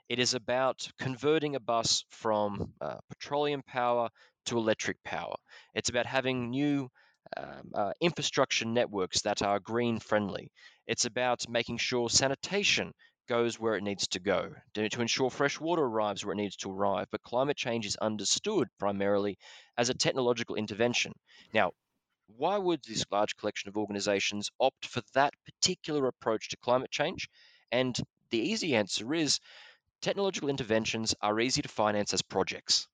It is about converting a bus from uh, petroleum power to electric power. It's about having new um, uh, infrastructure networks that are green friendly. It's about making sure sanitation goes where it needs to go, to, ensure fresh water arrives where it needs to arrive. But climate change is understood primarily as a technological intervention. Now, why would this large collection of organizations opt for that particular approach to climate change? And the easy answer is technological interventions are easy to finance as projects.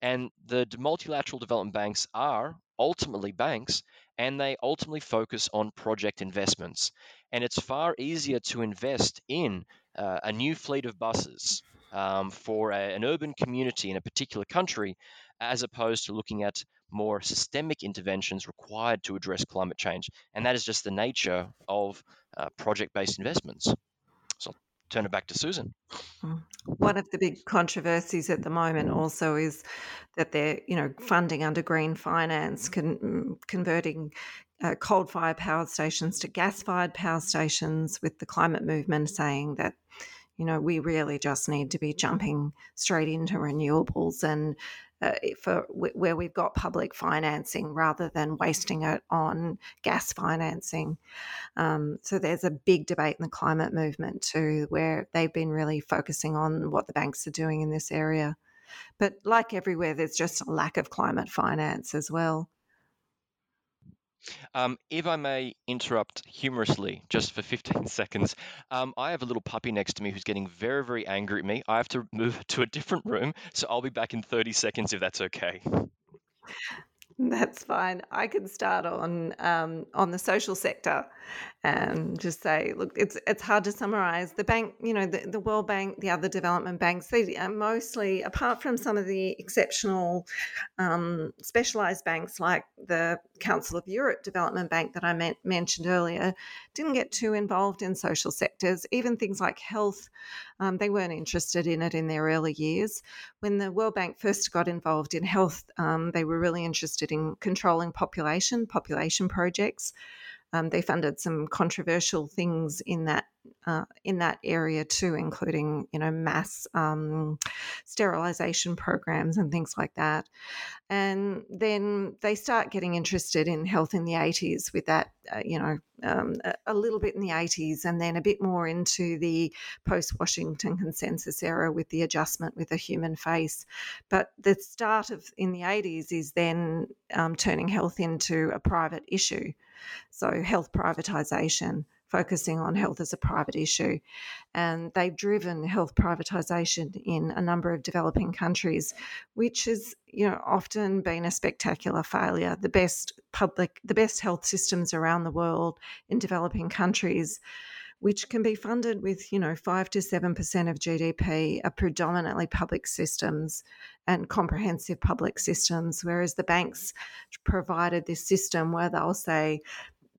And the multilateral development banks are ultimately banks, and they ultimately focus on project investments. And it's far easier to invest in uh, a new fleet of buses um, for a, an urban community in a particular country as opposed to looking at more systemic interventions required to address climate change. And that is just the nature of uh, project based investments. Turn it back to Susan. Mm. One of the big controversies at the moment also is that they're, you know, funding under green finance, con- mm, converting uh, coal-fired power stations to gas-fired power stations, with the climate movement saying that, you know, we really just need to be jumping straight into renewables and uh, for where we've got public financing rather than wasting it on gas financing. Um, so there's a big debate in the climate movement too, where they've been really focusing on what the banks are doing in this area. But like everywhere, there's just a lack of climate finance as well. Um, if I may interrupt humorously just for 15 <laughs> seconds, um, I have a little puppy next to me who's getting very, very angry at me. I have to move <laughs> to a different room, so I'll be back in 30 seconds if that's okay. That's fine. I can start on um, on the social sector and just say, look, it's it's hard to summarize. The bank, you know, the, the World Bank, the other development banks, they are mostly, apart from some of the exceptional um, specialized banks like the Council of Europe Development Bank that I mentioned earlier, didn't get too involved in social sectors. Even things like health, um, they weren't interested in it in their early years. When the World Bank first got involved in health, um, they were really interested in controlling population, population projects. Um, they funded some controversial things in that uh, in that area too, including you know mass um, sterilization programs and things like that. And then they start getting interested in health in the 80s with that, uh, you know, um, a, little bit in the 80s, and then a bit more into the post Washington Consensus era with the adjustment with a human face. But the start of in the 80s is then um, turning health into a private issue. So, health privatisation, focusing on health as a private issue. And they've driven health privatisation in a number of developing countries, which has you know often been a spectacular failure. The best public, the best health systems around the world in developing countries which can be funded with, you know, 5 to 7% of GDP, are predominantly public systems and comprehensive public systems, whereas the banks provided this system where they'll say,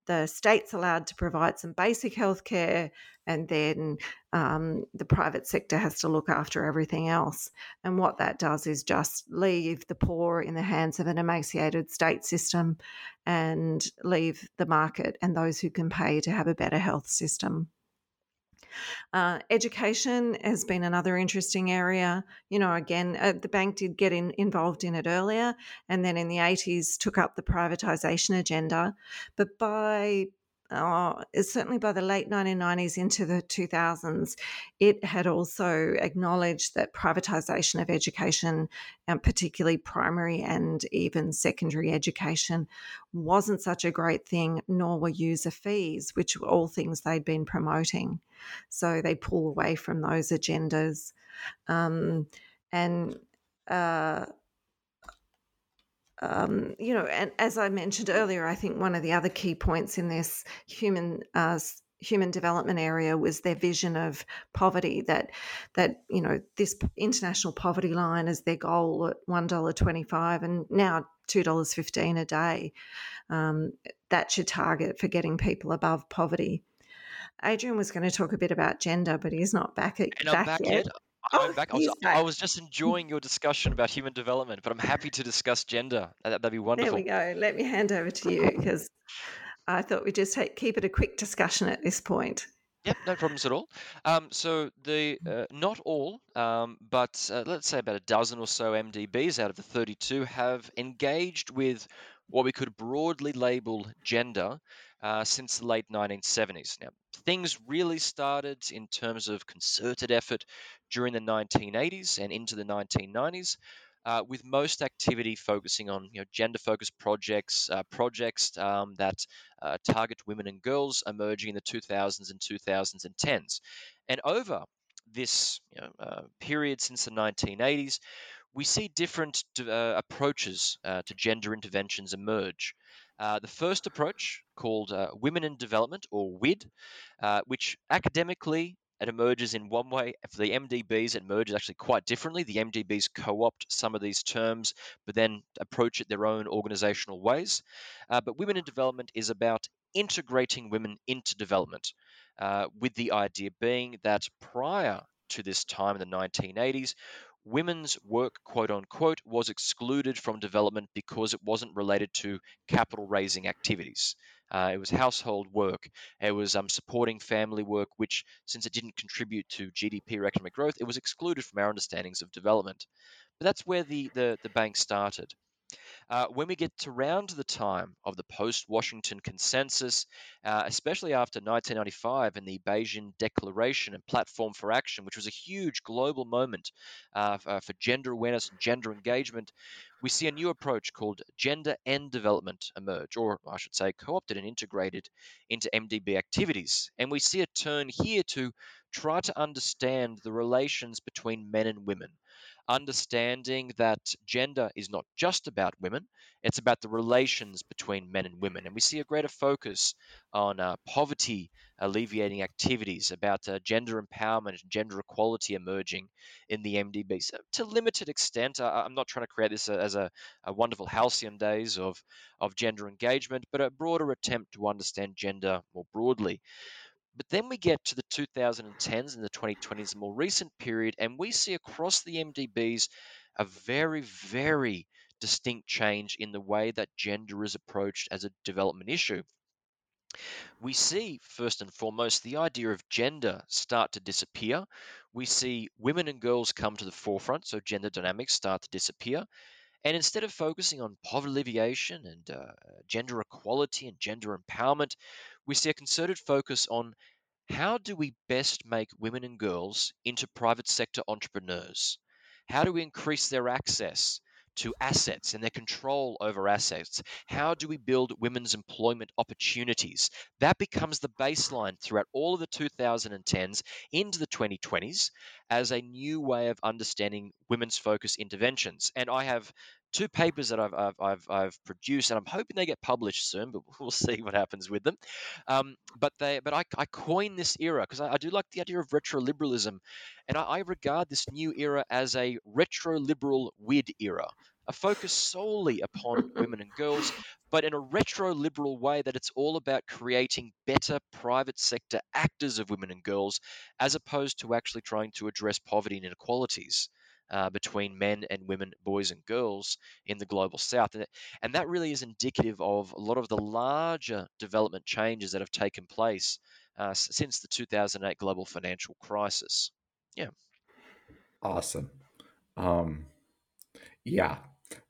the state's allowed to provide some basic health care, and then um, the private sector has to look after everything else. And what that does is just leave the poor in the hands of an emaciated state system and leave the market and those who can pay to have a better health system. Uh, education has been another interesting area. You know, again, uh, the bank did get in, involved in it earlier, and then in the 80s took up the privatisation agenda. But by oh, certainly by the late 1990s into the 2000s, it had also acknowledged that privatisation of education, and particularly primary and even secondary education, wasn't such a great thing, nor were user fees, which were all things they'd been promoting. So they pull away from those agendas. Um, and uh, um, you know, and as I mentioned earlier, I think one of the other key points in this human uh, human development area was their vision of poverty that that you know this international poverty line is their goal at one dollar twenty five and now two dollars fifteen a day. Um, that's your target for getting people above poverty. Adrian was going to talk a bit about gender, but he's not back, at, back, back, yet. yet. Oh, back. I was, I was, just <laughs> enjoying your discussion about human development, but I'm happy to discuss gender. That, would be wonderful. There we go. Let me hand over to you because I thought we'd just take, keep it a quick discussion at this point. Yep, no problems at all. Um, so the uh, not all, um, but uh, let's say about a dozen or so MDBs out of the 32 have engaged with what we could broadly label gender uh, since the late 1970s. Now, things really started in terms of concerted effort during the 1980s and into the 1990s. Uh, with most activity focusing on you know, gender-focused projects, uh, projects um, that uh, target women and girls emerging in the 2000s and 2010s. And over this you know, uh, period since the 1980s, we see different uh, approaches to gender interventions emerge. Uh, the first approach, called uh, Women in Development, or WID, uh, which academically it emerges in one way. For the MDBs, it emerges actually quite differently. The MDBs co opt some of these terms, but then approach it their own organizational ways. Uh, but Women in Development is about integrating women into development, uh, with the idea being that prior to this time in the 1980s, women's work, quote unquote, was excluded from development because it wasn't related to capital raising activities. Uh, it was household work. It was um, supporting family work, which, since it didn't contribute to GDP or economic growth, it was excluded from our understandings of development. But that's where the, the, the bank started. Uh, when we get to around the time of the post Washington consensus, uh, especially after 1995 and the Beijing Declaration and Platform for Action, which was a huge global moment uh, for, uh, for gender awareness and gender engagement, we see a new approach called gender and development emerge, or I should say, co opted and integrated into MDB activities. And we see a turn here to try to understand the relations between men and women understanding that gender is not just about women, it's about the relations between men and women. And we see a greater focus on uh, poverty alleviating activities, about uh, gender empowerment gender equality emerging in the MDB. So, to limited extent, uh, I'm not trying to create this as a, a wonderful halcyon days of, of gender engagement, but a broader attempt to understand gender more broadly. But then we get to the 2010s and the 2020s, the more recent period, and we see across the MDBs a very, very distinct change in the way that gender is approached as a development issue. We see, first and foremost, the idea of gender start to disappear. We see women and girls come to the forefront, so gender dynamics start to disappear. And instead of focusing on poverty alleviation and uh, gender equality and gender empowerment, we see a concerted focus on how do we best make women and girls into private sector entrepreneurs? How do we increase their access to assets and their control over assets? How do we build women's employment opportunities? That becomes the baseline throughout all of the 2010s into the 2020s as a new way of understanding women's focus interventions. And I have two papers that I've, I've, I've, I've, produced, and I'm hoping they get published soon, but <laughs> we'll see what happens with them. Um, but they, but I, I coined this era because I, I, do like the idea of retro liberalism, and I, I regard this new era as a retro liberal WID era, a focus solely upon women and girls, but in a retro liberal way that it's all about creating better private sector actors of women and girls, as opposed to actually trying to address poverty and inequalities uh, between men and women, boys and girls in the global south. And, and that really is indicative of a lot of the larger development changes that have taken place uh, since the 2008 global financial crisis. Yeah. Awesome. Um, yeah,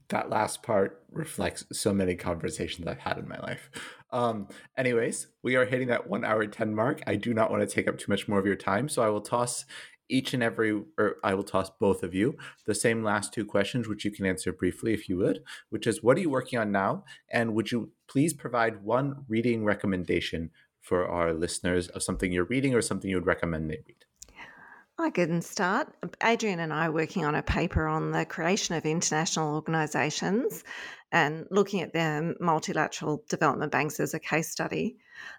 that last part reflects so many conversations I've had in my life. Um, anyways, we are hitting that one hour 10 mark. I do not want to take up too much more of your time, so I will toss each and every, or I will toss both of you the same last two questions, which you can answer briefly if you would, which is what are you working on now? And would you please provide one reading recommendation for our listeners of something you're reading or something you would recommend they read? I can start. Adrian and I are working on a paper on the creation of international organisations and looking at the multilateral development banks as a case study.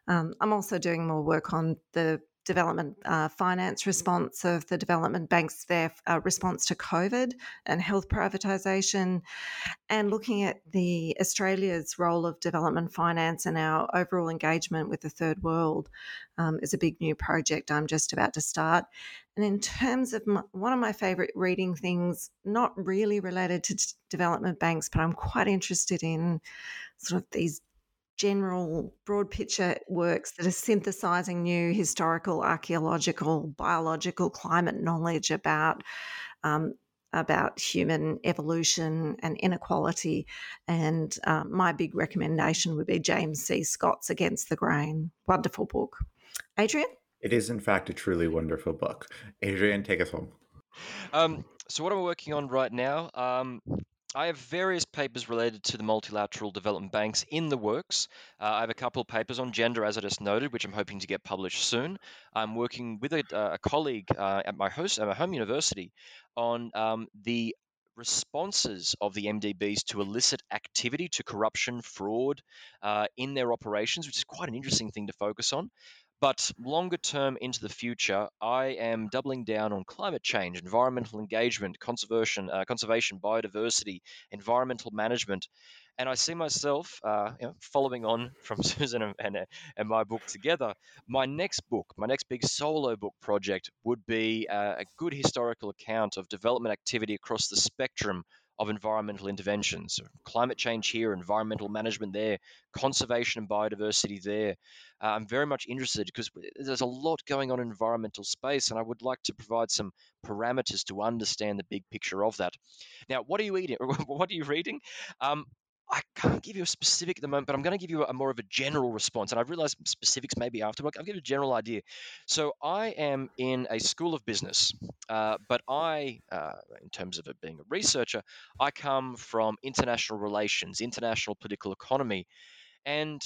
Um, I'm also doing more work on the development uh, finance response of the development banks, their uh, response to COVID and health privatisation, and looking at the Australia's role of development finance and our overall engagement with the third world um, is a big new project I'm just about to start. And in terms of my, one of my favourite reading things, not really related to development banks, but I'm quite interested in sort of these general broad picture works that are synthesizing new historical, archaeological, biological, climate knowledge about. Um, about human evolution and inequality. And um, my big recommendation would be James C. Scott's Against the Grain. Wonderful book. Adrian? It is, in fact, a truly wonderful book. Adrian, take us home. Um, so, what am I working on right now? Um, I have various papers related to the multilateral development banks in the works. Uh, I have a couple of papers on gender, as I just noted, which I'm hoping to get published soon. I'm working with a, uh, a colleague uh, at my host, at my home university, on um, the responses of the MDBs to illicit activity, to corruption, fraud uh, in their operations, which is quite an interesting thing to focus on. But longer term into the future, I am doubling down on climate change, environmental engagement, conservation, uh, conservation, biodiversity, environmental management, and I see myself uh, you know, following on <laughs> from Susan and, and, and, my book together. My next book, my next big solo book project, would be uh, a good historical account of development activity across the spectrum of environmental interventions. Climate change here, environmental management there, conservation and biodiversity there. Uh, I'm very much interested because there's a lot going on in environmental space, and I would like to provide some parameters to understand the big picture of that. Now, what are you eating? <laughs> what are you reading? Um, I can't give you a specific at the moment, but I'm going to give you a more of a general response. And I realize specifics maybe afterward. I'll give you a general idea. So I am in a school of business, uh, but I, uh, in terms of it being a researcher, I come from international relations, international political economy, and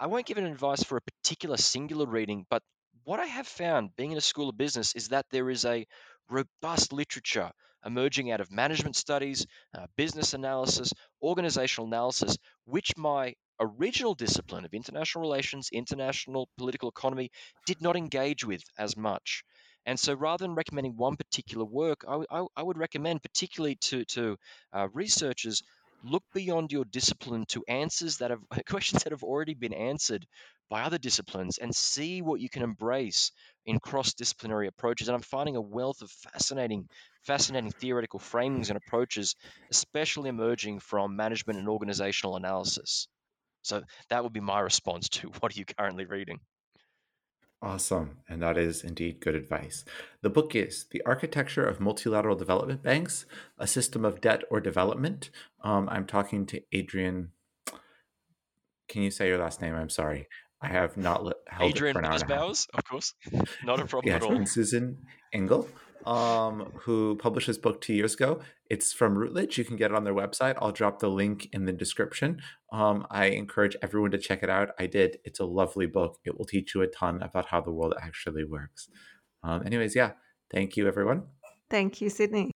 I won't give an advice for a particular singular reading, but what I have found being in a school of business is that there is a robust literature emerging out of management studies, uh, business analysis, organizational analysis, which my original discipline of international relations, international political economy did not engage with as much. And so rather than recommending one particular work, I, I, I would recommend, particularly to, to uh, researchers, look beyond your discipline to answers that have <laughs> questions that have already been answered by other disciplines and see what you can embrace in cross-disciplinary approaches and i'm finding a wealth of fascinating fascinating theoretical framings and approaches especially emerging from management and organizational analysis so that would be my response to <laughs> what are you currently reading Awesome. And that is indeed good advice. The book is The Architecture of Multilateral Development Banks, a System of Debt or Development. Um, I'm talking to Adrian. Can you say your last name? I'm sorry. I have not held Adrian it for now. Bowers, of course. <laughs> Not a problem yes, at all. And Susan Engel, um, who published this book two years ago. It's from Routledge. You can get it on their website. I'll drop the link in the description. Um, I encourage everyone to check it out. I did. It's a lovely book. It will teach you a ton about how the world actually works. Um, anyways, yeah. Thank you, everyone. Thank you, Sydney.